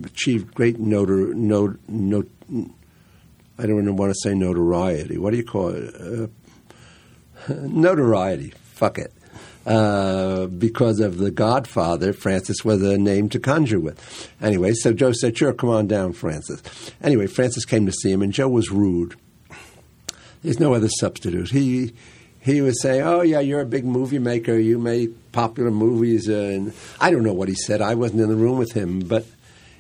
Speaker 2: achieved great notor, not, not, I don't want to say notoriety. What do you call it? Uh, notoriety. Fuck it. Uh, because of the Godfather, Francis was a name to conjure with. Anyway, so Joe said, "Sure, come on down, Francis." Anyway, Francis came to see him, and Joe was rude. There's no other substitute. He he was saying, "Oh yeah, you're a big movie maker. You make popular movies." Uh, and I don't know what he said. I wasn't in the room with him, but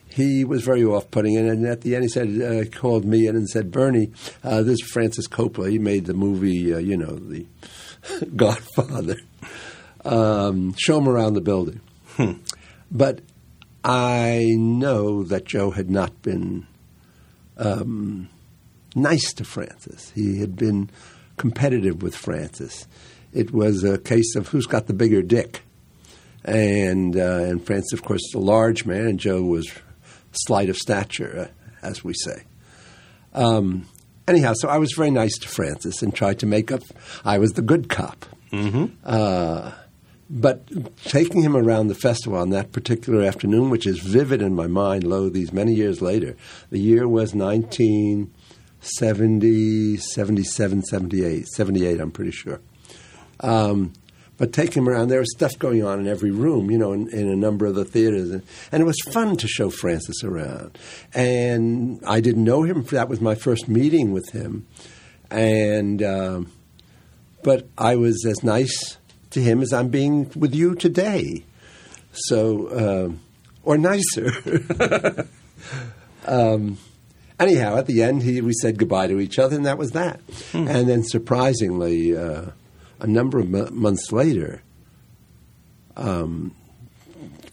Speaker 2: he was very off-putting. And at the end, he said, uh, called me in and said, "Bernie, uh, this is Francis Coppola. He made the movie, uh, you know, the Godfather." Um, show him around the building.
Speaker 1: Hmm.
Speaker 2: But I know that Joe had not been um, nice to Francis. He had been competitive with Francis. It was a case of who's got the bigger dick. And, uh, and Francis, of course, is a large man, and Joe was slight of stature, uh, as we say. Um, anyhow, so I was very nice to Francis and tried to make up. I was the good cop.
Speaker 1: Mm-hmm.
Speaker 2: Uh, but taking him around the festival on that particular afternoon, which is vivid in my mind, lo, these many years later, the year was 1970, 77, 78, 78, I'm pretty sure. Um, but taking him around, there was stuff going on in every room, you know, in, in a number of the theaters. And, and, it was fun to show Francis around. And I didn't know him. That was my first meeting with him. And, um, but I was as nice to him as I'm being with you today. So, uh, or nicer. um, anyhow, at the end, he, we said goodbye to each other, and that was that.
Speaker 1: Hmm.
Speaker 2: And then, surprisingly, uh, a number of m- months later, um,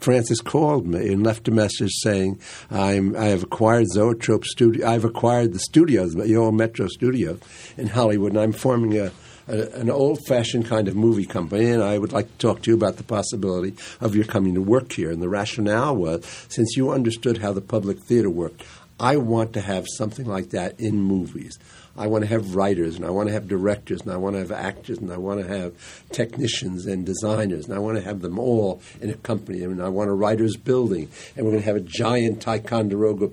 Speaker 2: Francis called me and left a message saying, I'm, I have acquired Zoetrope Studio. I've acquired the studios, the old Metro Studio in Hollywood, and I'm forming a, a, an old-fashioned kind of movie company, and I would like to talk to you about the possibility of your coming to work here. And the rationale was, since you understood how the public theater worked, I want to have something like that in movies. I want to have writers, and I want to have directors, and I want to have actors, and I want to have technicians and designers, and I want to have them all in a company. And I want a writer's building, and we're going to have a giant Ticonderoga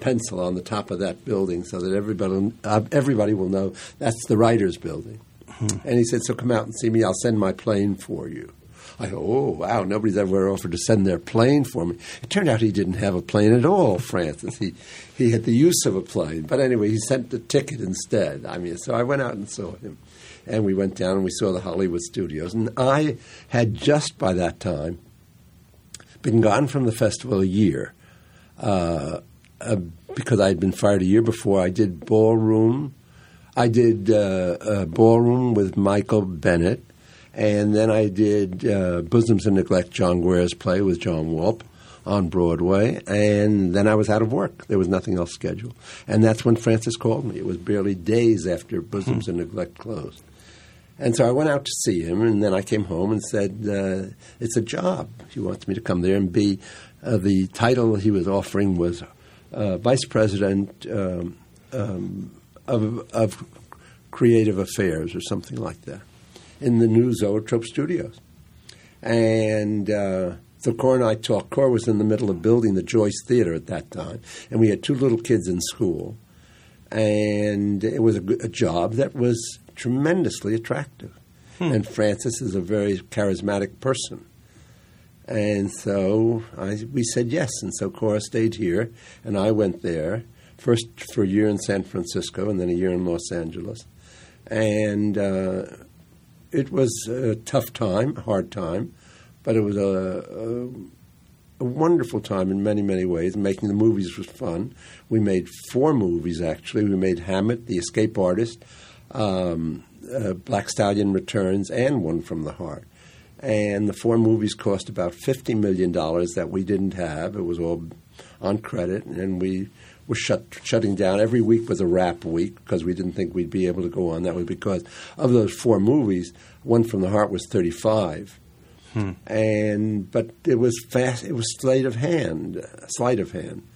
Speaker 2: pencil on the top of that building so that everybody, uh, everybody will know that's the writer's building. And he said, So come out and see me. I'll send my plane for you. I go, oh, wow, nobody's ever offered to send their plane for me. It turned out he didn't have a plane at all, Francis. He, he had the use of a plane. But anyway, he sent the ticket instead. I mean, so I went out and saw him. And we went down and we saw the Hollywood studios. And I had just by that time been gone from the festival a year uh, uh, because I had been fired a year before. I did ballroom. I did uh, uh ballroom with Michael Bennett and then I did uh, Bosoms of Neglect, John Guare's play with John Wulp on Broadway. And then I was out of work. There was nothing else scheduled. And that's when Francis called me. It was barely days after Bosoms and Neglect closed. And so I went out to see him, and then I came home and said, uh, It's a job. He wants me to come there and be. Uh, the title he was offering was uh, Vice President um, um, of, of Creative Affairs or something like that in the new Zoetrope studios. And uh, so Cora and I talked. Cora was in the middle of building the Joyce Theater at that time, and we had two little kids in school. And it was a, a job that was tremendously attractive. Hmm. And Francis is a very charismatic person. And so I, we said yes. And so Cora stayed here, and I went there, first for a year in San Francisco and then a year in Los Angeles. And uh, it was a tough time, hard time, but it was a, a, a, wonderful time in many, many ways. Making the movies was fun. We made four movies, actually. We made Hammett, The Escape Artist, um, uh, Black Stallion Returns, and One from the Heart. And the four movies cost about $50 million that we didn't have. It was all on credit, and we was shut, shutting down. Every week was a wrap week because we didn't think we'd be able to go on. That was because of those four movies. One from the Heart was 35.
Speaker 1: Hmm.
Speaker 2: And but it was fast. It was sleight of hand, sleight of hand,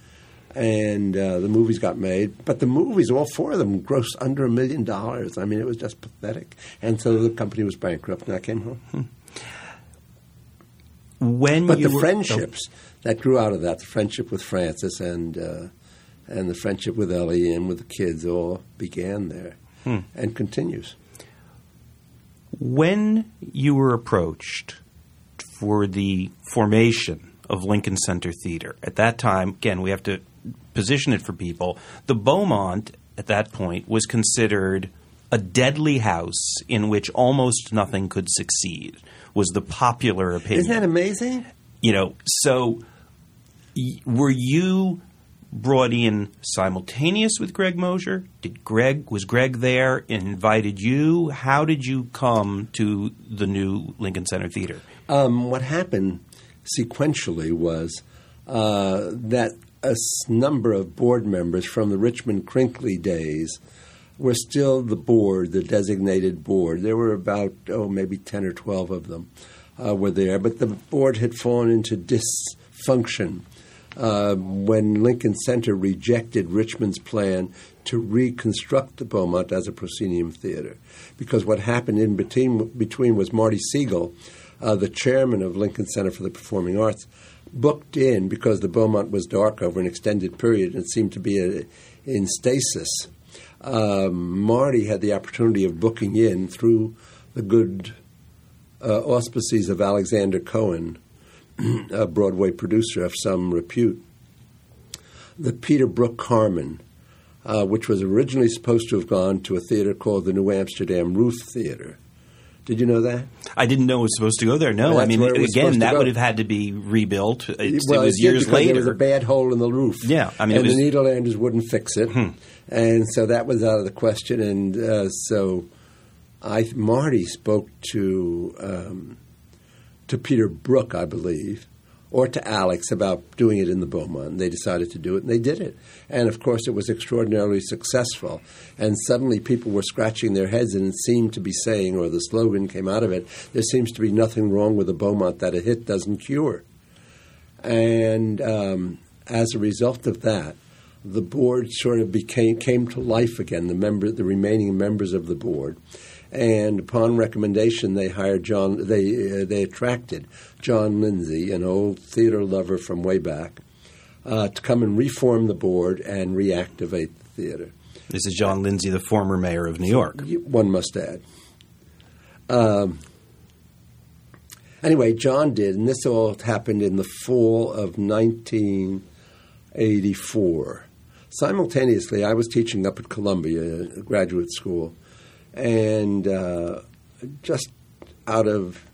Speaker 2: and uh, the movies got made. But the movies, all four of them, grossed under a million dollars. I mean, it was just pathetic. And so the company was bankrupt, and I came home.
Speaker 1: Hmm. When
Speaker 2: but the
Speaker 1: were,
Speaker 2: friendships oh. that grew out of that, the friendship with Francis and uh, and the friendship with Ellie and with the kids all began there
Speaker 1: hmm.
Speaker 2: and continues.
Speaker 1: When you were approached for the formation of Lincoln Center Theater, at that time, again, we have to position it for people, the Beaumont at that point was considered a deadly house in which almost nothing could succeed, was the popular opinion.
Speaker 2: Isn't that amazing?
Speaker 1: You know, so y- were you brought in simultaneous with Greg Mosher? Did Greg was Greg there and invited you? How did you come to the new Lincoln Center Theater?
Speaker 2: Um, what happened sequentially was uh, that a number of board members from the Richmond Crinkley days were still the board, the designated board. There were about, oh, maybe 10 or 12 of them uh, were there, but the board had fallen into dysfunction uh, when Lincoln Center rejected Richmond's plan to reconstruct the Beaumont as a proscenium theater. Because what happened in between, between was Marty Segal, uh, the chairman of Lincoln Center for the Performing Arts, booked in because the Beaumont was dark over an extended period and seemed to be a, in stasis. Um, Marty had the opportunity of booking in through the good uh, auspices of Alexander Cohen, a Broadway producer of some repute, the Peter Brook Carmen, uh, which was originally supposed to have gone to a theater called the New Amsterdam Roof Theater. Did you know that?
Speaker 1: I didn't know it was supposed to go there. No,
Speaker 2: Well,
Speaker 1: I mean, again, that would have had to be rebuilt. It,
Speaker 2: well,
Speaker 1: it was years later.
Speaker 2: There was a bad hole in the roof.
Speaker 1: Yeah, I mean, it
Speaker 2: and
Speaker 1: was- Hmm.
Speaker 2: the Nederlanders wouldn't fix it, and so that was out of the question. And uh, so, I Marty spoke to um, to Peter Brook, I believe, or to Alex about doing it in the Beaumont. They decided to do it, and they did it. And of course, it was extraordinarily successful. And suddenly, people were scratching their heads and seemed to be saying, or the slogan came out of it: "There seems to be nothing wrong with a Beaumont that a hit doesn't cure." And um, as a result of that, the board sort of became came to life again. The member, the remaining members of the board, and upon recommendation, they hired John. They uh, they attracted John Lindsay, an old theater lover from way back, uh, to come and reform the board and reactivate the theater.
Speaker 1: This is John Lindsay, the former mayor of New York.
Speaker 2: One must add. Um, anyway, John did, and this all happened in the fall of 1984. Simultaneously, I was teaching up at Columbia a graduate school, and uh, just out of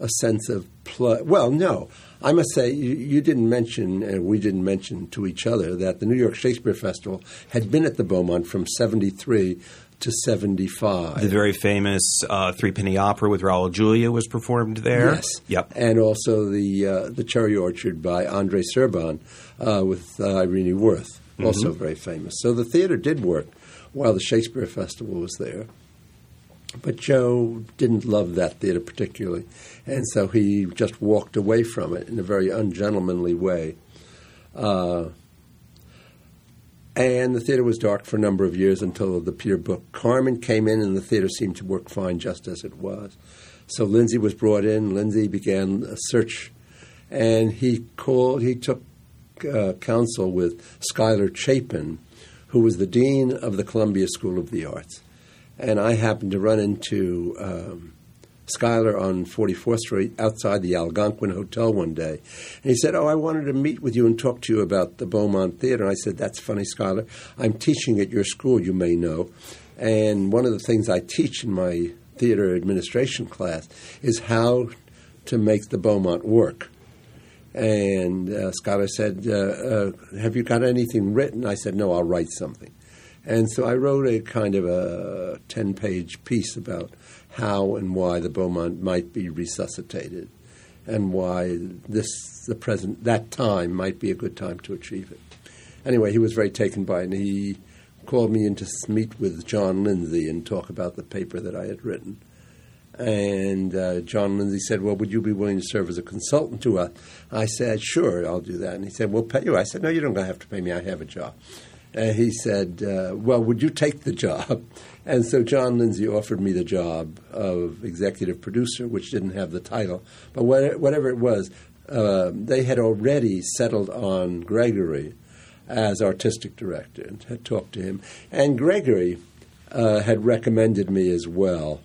Speaker 2: a sense of pl- well, no, I must say you, you didn't mention, and we didn't mention to each other that the New York Shakespeare Festival had been at the Beaumont from '73 to '75.
Speaker 1: The very famous uh, Three Penny Opera with Raul Julia was performed there.
Speaker 2: Yes.
Speaker 1: Yep.
Speaker 2: And also the uh, the Cherry Orchard by Andre Serban uh, with uh, Irene Worth, also very famous. So the theater did work while the Shakespeare Festival was there. But Joe didn't love that theater particularly, and so he just walked away from it in a very ungentlemanly way. Uh, and the theater was dark for a number of years until the Peter Brook Carmen came in, and the theater seemed to work fine just as it was. So Lindsay was brought in. Lindsay began a search, and he called. He took uh, counsel with Schuyler Chapin, who was the dean of the Columbia School of the Arts. And I happened to run into um, Schuyler on 44th Street outside the Algonquin Hotel one day. And he said, Oh, I wanted to meet with you and talk to you about the Beaumont Theater. And I said, That's funny, Schuyler. I'm teaching at your school, you may know. And one of the things I teach in my theater administration class is how to make the Beaumont work. And uh, Schuyler said, uh, uh, Have you got anything written? I said, No, I'll write something. And so I wrote a kind of a 10 page piece about how and why the Beaumont might be resuscitated and why this, the present, that time might be a good time to achieve it. Anyway, he was very taken by it, and he called me in to meet with John Lindsay and talk about the paper that I had written. And uh, John Lindsay said, Well, would you be willing to serve as a consultant to us? I said, Sure, I'll do that. And he said, We'll pay you. I said, No, you don't have to pay me. I have a job. And he said, uh, Well, would you take the job? And so John Lindsay offered me the job of executive producer, which didn't have the title. But what- whatever it was, uh, they had already settled on Gregory as artistic director and had talked to him. And Gregory uh, had recommended me as well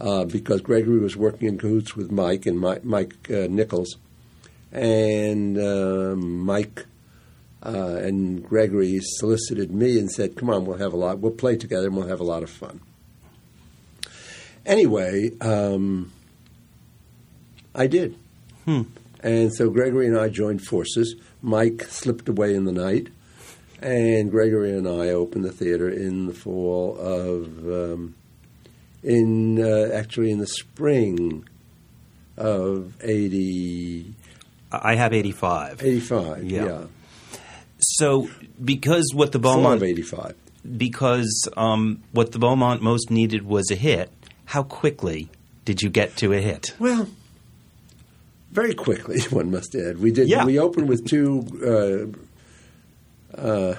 Speaker 2: uh, because Gregory was working in cahoots with Mike and Mike, Mike uh, Nichols, and uh, Mike uh, and Gregory solicited me and said, "Come on, we'll have a lot. We'll play together and we'll have a lot of fun." Anyway, um, I did,
Speaker 1: Hmm.
Speaker 2: and so Gregory and I joined forces. Mike slipped away in the night, and Gregory and I opened the theater in the fall of, um, in uh, actually in the spring of 80,
Speaker 1: I have 85.
Speaker 2: 85.
Speaker 1: Yeah.
Speaker 2: yeah.
Speaker 1: So, because what the Beaumont
Speaker 2: of 85.
Speaker 1: because um, what the Beaumont most needed was a hit. How quickly did you get to a hit?
Speaker 2: Well, very quickly, one must add. We did.
Speaker 1: Yeah.
Speaker 2: We opened with two uh, uh,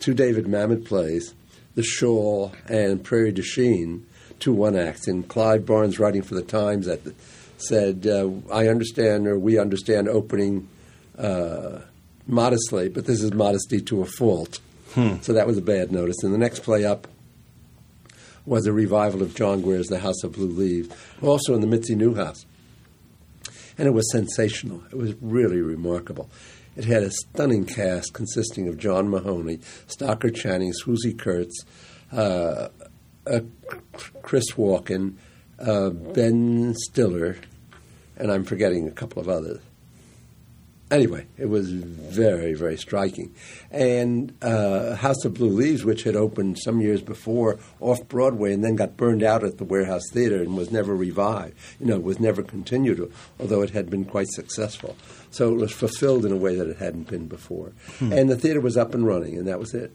Speaker 2: two David Mamet plays, The Shawl and Prairie du Chien, two one acts. And Clive Barnes, writing for the Times, at the, said, uh, "I understand, or we understand, opening uh, modestly, but this is modesty to a fault." So that was a bad notice. And the next play up was a revival of John Guare's The House of Blue Leaves, also in the Mitzi Newhouse and it was sensational. It was really remarkable. It had a stunning cast consisting of John Mahoney, Stockard Channing, Swoosie Kurtz, uh, uh, Chris Walken, uh, Ben Stiller, and I'm forgetting a couple of others. Anyway, it was very, very striking. And uh, House of Blue Leaves, which had opened some years before off Broadway and then got burned out at the Warehouse Theater and was never revived, you know, was never continued, although it had been quite successful. So it was fulfilled in a way that it hadn't been before. And the theater was up and running, and that was it.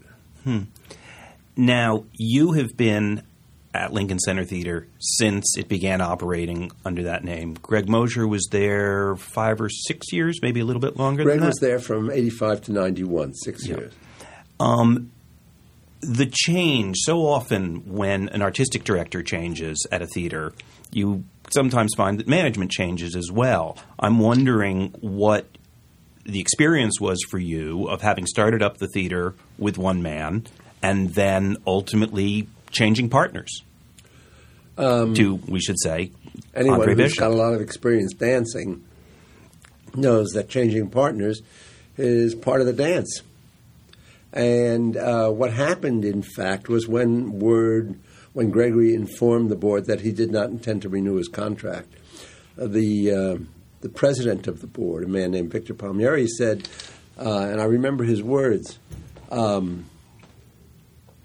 Speaker 1: Now, you have been at Lincoln Center Theater since it began operating under that name. Greg Mosher was there five or six years, maybe a little bit longer
Speaker 2: Greg
Speaker 1: than that.
Speaker 2: was there from 85 to 91, six
Speaker 1: Yeah.
Speaker 2: years.
Speaker 1: Um, the change so often when an artistic director changes at a theater, you sometimes find that management changes as well. I'm wondering what the experience was for you of having started up the theater with one man and then ultimately changing partners to, we should say,
Speaker 2: Anyone
Speaker 1: Andre
Speaker 2: who's
Speaker 1: Bishop.
Speaker 2: got a lot of experience dancing knows that changing partners is part of the dance. And uh, what happened, in fact, was when word, when Gregory informed the board that he did not intend to renew his contract, uh, the uh, the president of the board, a man named Victor Palmieri, said, uh, and I remember his words. Um,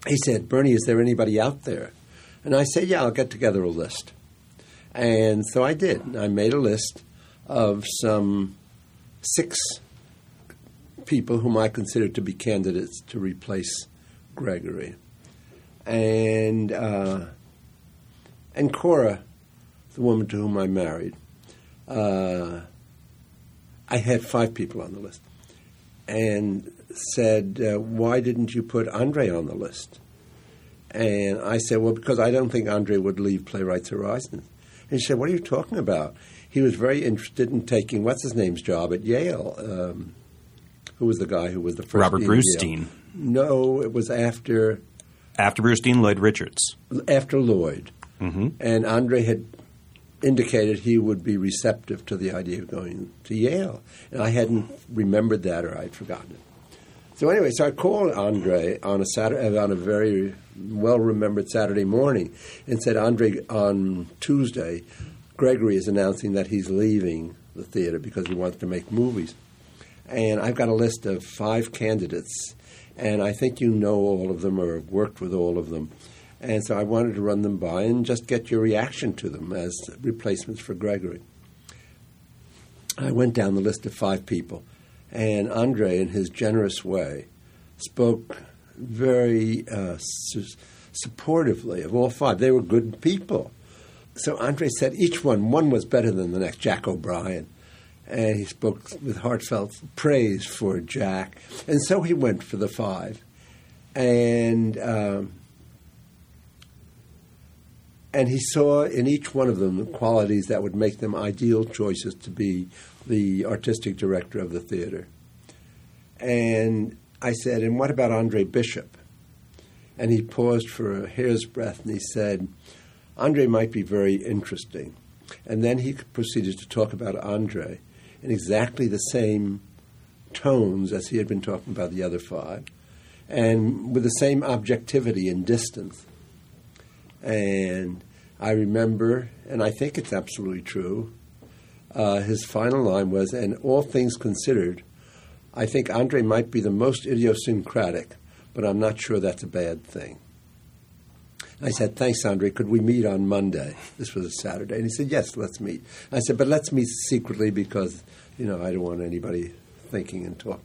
Speaker 2: he said, "Bernie, is there anybody out there?" And I said, "Yeah, I'll get together a list." And so I did. I made a list of some six people whom I considered to be candidates to replace Gregory. And uh, and Cora, the woman to whom I married, uh, I had five people on the list, and said, uh, "Why didn't you put Andre on the list?" And I said, "Well, because I don't think Andre would leave Playwrights Horizons." And she said, "What are you talking about?" He was very interested in taking what's his name's job at Yale. Um, who was the guy who was the first?
Speaker 1: Robert
Speaker 2: dean of Yale.
Speaker 1: Brustein.
Speaker 2: No, it was after
Speaker 1: After Brustein, Lloyd Richards.
Speaker 2: after Lloyd, and Andre had indicated he would be receptive to the idea of going to Yale, and I hadn't remembered that or I'd forgotten it. So anyway, so I called Andre on a Saturday, uh, on a very well remembered Saturday morning, and said, Andre, on Tuesday, Gregory is announcing that he's leaving the theater because he wants to make movies, and I've got a list of five candidates, and I think you know all of them or have worked with all of them. And so I wanted to run them by and just get your reaction to them as replacements for Gregory. I went down the list of five people, and Andre, in his generous way, spoke very uh, su- supportively of all five. They were good people. So Andre said each one, one was better than the next, Jack O'Brien. And he spoke with heartfelt praise for Jack. And so he went for the five. And. Um, and he saw in each one of them the qualities that would make them ideal choices to be the artistic director of the theater. And I said, And what about Andre Bishop? And he paused for a hair's breadth and he said, Andre might be very interesting. And then he proceeded to talk about Andre in exactly the same tones as he had been talking about the other five, and with the same objectivity and distance. And I remember, and I think it's absolutely true, uh, his final line was, and all things considered, I think Andre might be the most idiosyncratic, but I'm not sure that's a bad thing. I said, Thanks, Andre. Could we meet on Monday? This was a Saturday. And he said, Yes, let's meet. I said, But let's meet secretly because, you know, I don't want anybody thinking and talk.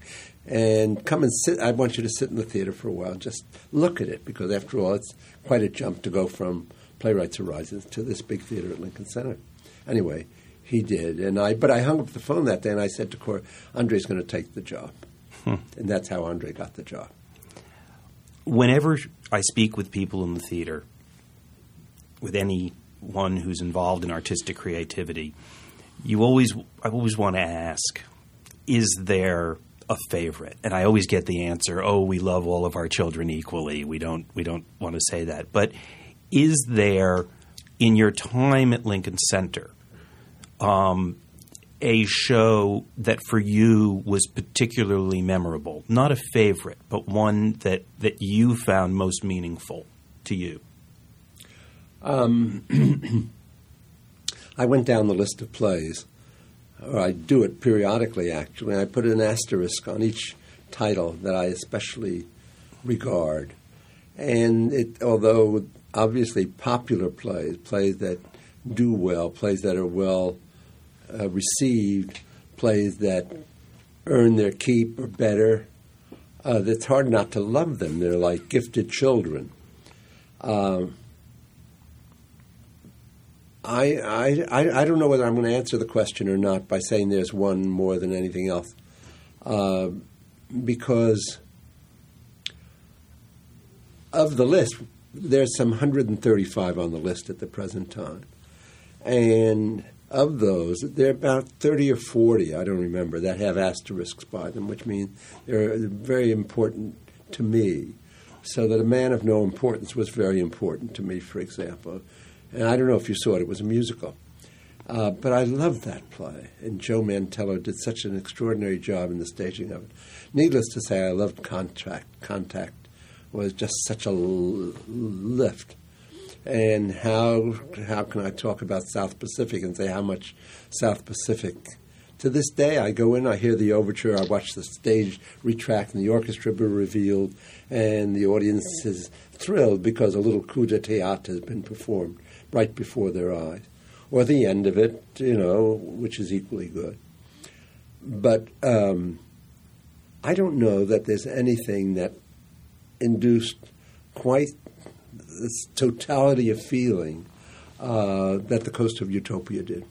Speaker 2: And come and sit. I want you to sit in the theater for a while. Just look at it because, after all, it's quite a jump to go from Playwrights Horizons to this big theater at Lincoln Center. Anyway, he did. And I, but I hung up the phone that day and I said to Cora, Andre's going to take the job. Hmm. And that's how Andre got the job.
Speaker 1: Whenever I speak with people in the theater, with anyone who's involved in artistic creativity, you always I always want to ask, is there a favorite? And I always get the answer, "Oh, we love all of our children equally." We don't we don't want to say that. But is there in your time at Lincoln Center um, a show that for you was particularly memorable? Not a favorite, but one that, that you found most meaningful to you?
Speaker 2: Um, I went down the list of plays, or I do it periodically actually. I put an asterisk on each title that I especially regard. And it, although obviously popular plays, plays that do well, plays that are well uh, received plays that earn their keep or better. Uh, it's hard not to love them. They're like gifted children. Um, I, I, I don't know whether I'm going to answer the question or not by saying there's one more than anything else. Uh, because of the list, there's some 135 on the list at the present time. And of those, there are about 30 or 40, I don't remember, that have asterisks by them, which means they're very important to me. So that a man of no importance was very important to me, for example. And I don't know if you saw it, it was a musical. Uh, but I loved that play, and Joe Mantello did such an extraordinary job in the staging of it. Needless to say, I loved Contact. Contact was just such a lift and how how can I talk about South Pacific and say how much South Pacific? To this day, I go in, I hear the overture, I watch the stage retract, and the orchestra be revealed, and the audience is thrilled because a little coup de théâtre has been performed right before their eyes, or the end of it, you know, which is equally good. But um, I don't know that there's anything that induced quite this totality of feeling uh, that the Coast of Utopia did,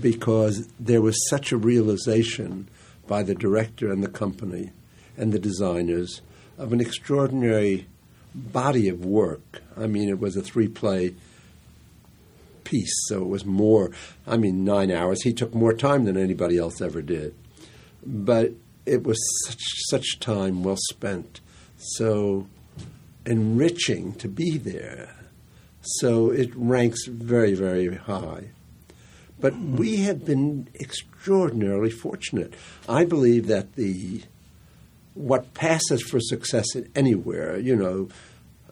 Speaker 2: because there was such a realization by the director and the company and the designers of an extraordinary body of work. I mean, it was a three play piece, so it was more, I mean, nine hours. He took more time than anybody else ever did. But it was such, such time well spent. So enriching to be there. So it ranks very, very high. But we have been extraordinarily fortunate. I believe that the what passes for success anywhere, you know,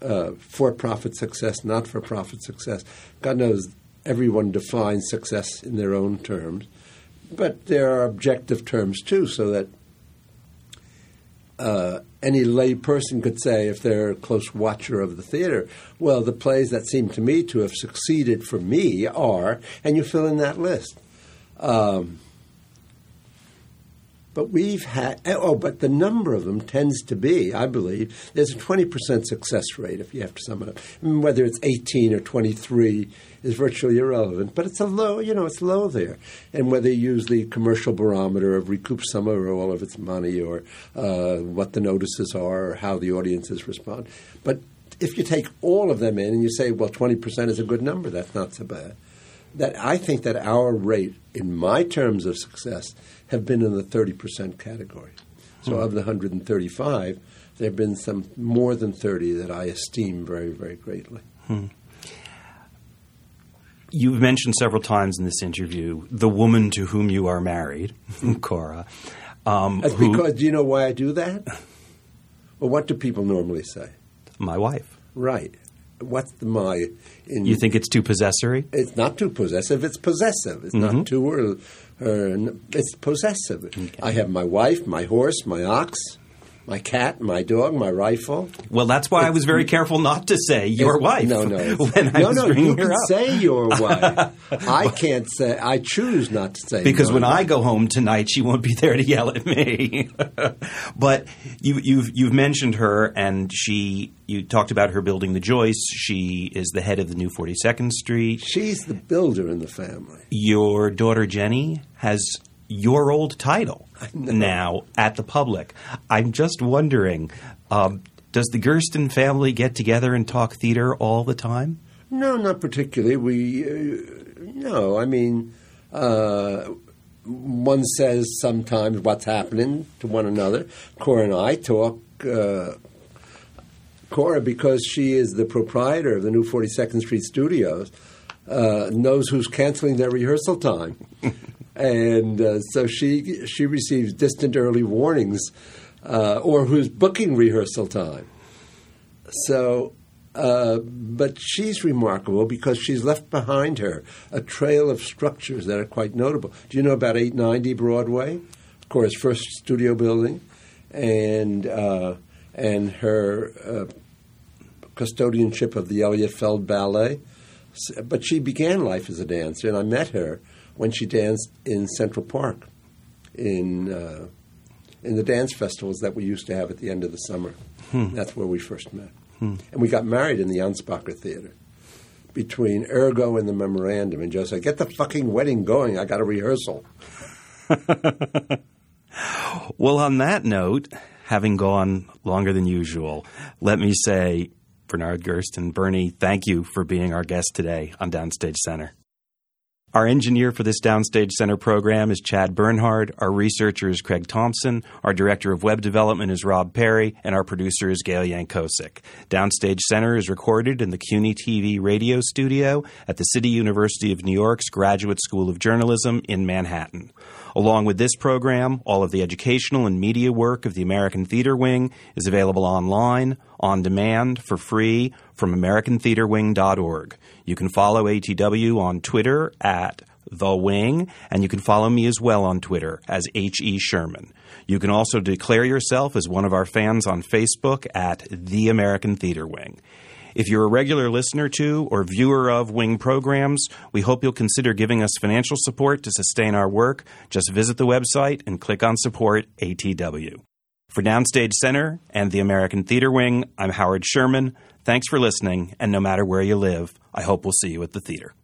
Speaker 2: uh, for-profit success, not-for-profit success. God knows everyone defines success in their own terms, but there are objective terms too, so that uh, any lay person could say if they're a close watcher of the theater. Well, the plays that seem to me to have succeeded for me are, and you fill in that list. Um, but we've had, oh, but the number of them tends to be, I believe, there's a 20% success rate if you have to sum it up. Whether it's 18 or 23 is virtually irrelevant, but it's a low, you know, it's low there. And whether you use the commercial barometer of recoup some or all of its money or uh, what the notices are or how the audiences respond. But if you take all of them in and you say, well, 20% is a good number, that's not so bad. That I think that our rate, in my terms of success, have been in the 30% category. So hmm. of the 135, there have been some more than 30 that I esteem very, very greatly. Hmm.
Speaker 1: You've mentioned several times in this interview the woman to whom you are married, Cora.
Speaker 2: Um, That's who, because, do you know why I do that? Well, what do people normally say?
Speaker 1: My wife.
Speaker 2: Right. What's the my?
Speaker 1: In, you think it's too possessory?
Speaker 2: It's not too possessive. It's possessive. It's mm-hmm. not too. Or, Uh, or, it's possessive. Okay. I have my wife, my horse, my ox my cat, my dog, my rifle.
Speaker 1: Well, that's why I was very careful not to say your wife.
Speaker 2: No, no,
Speaker 1: when I
Speaker 2: no, no.
Speaker 1: You
Speaker 2: can
Speaker 1: up.
Speaker 2: say your wife. I can't say. I choose not to say
Speaker 1: because when
Speaker 2: wife.
Speaker 1: I go home tonight, she won't be there to yell at me. but you, you've you've mentioned her, and she. You talked about her building the Joyce. She is the head of the new Forty Second Street.
Speaker 2: She's the builder in the family.
Speaker 1: Your daughter Jenny has your old title now at the public. I'm just wondering, um, does the Gersten family get together and talk theater all the time?
Speaker 2: No, not particularly. We uh, no. I mean, uh, one says sometimes what's happening to one another. Cora and I talk. Uh, Cora, because she is the proprietor of the new 42nd Street Studios, uh, knows who's canceling their rehearsal time. And uh, so she she receives distant early warnings, uh, or who's booking rehearsal time. So, uh, but she's remarkable because she's left behind her a trail of structures that are quite notable. Do you know about 890 Broadway? Of course, first studio building, and uh, and her uh, custodianship of the Eliot Feld Ballet. But she began life as a dancer, and I met her when she danced in Central Park in uh, in the dance festivals that we used to have at the end of the summer. Hmm. That's where we first met. Hmm. And we got married in the Anspacher Theater between Ergo and the Memorandum. And Joe said, Get the fucking wedding going. I got a rehearsal.
Speaker 1: well, on that note, having gone longer than usual, let me say, Bernard Gersten, Bernie, thank you for being our guest today on Downstage Center. Our engineer for this Downstage Center program is Chad Bernhard. Our researcher is Craig Thompson. Our director of web development is Rob Perry. And our producer is Gail Yancosek. Downstage Center is recorded in the CUNY TV radio studio at the City University of New York's Graduate School of Journalism in Manhattan. Along with this program, all of the educational and media work of the American Theater Wing is available online, on demand, for free from AmericanTheaterWing.org. You can follow ATW on Twitter at The Wing, and you can follow me as well on Twitter as H.E. Sherman. You can also declare yourself as one of our fans on Facebook at The American Theater Wing. If you're a regular listener to or viewer of Wing programs, we hope you'll consider giving us financial support to sustain our work. Just visit the website and click on Support ATW. For Downstage Center and the American Theater Wing, I'm Howard Sherman. Thanks for listening, and no matter where you live, I hope we'll see you at the theater.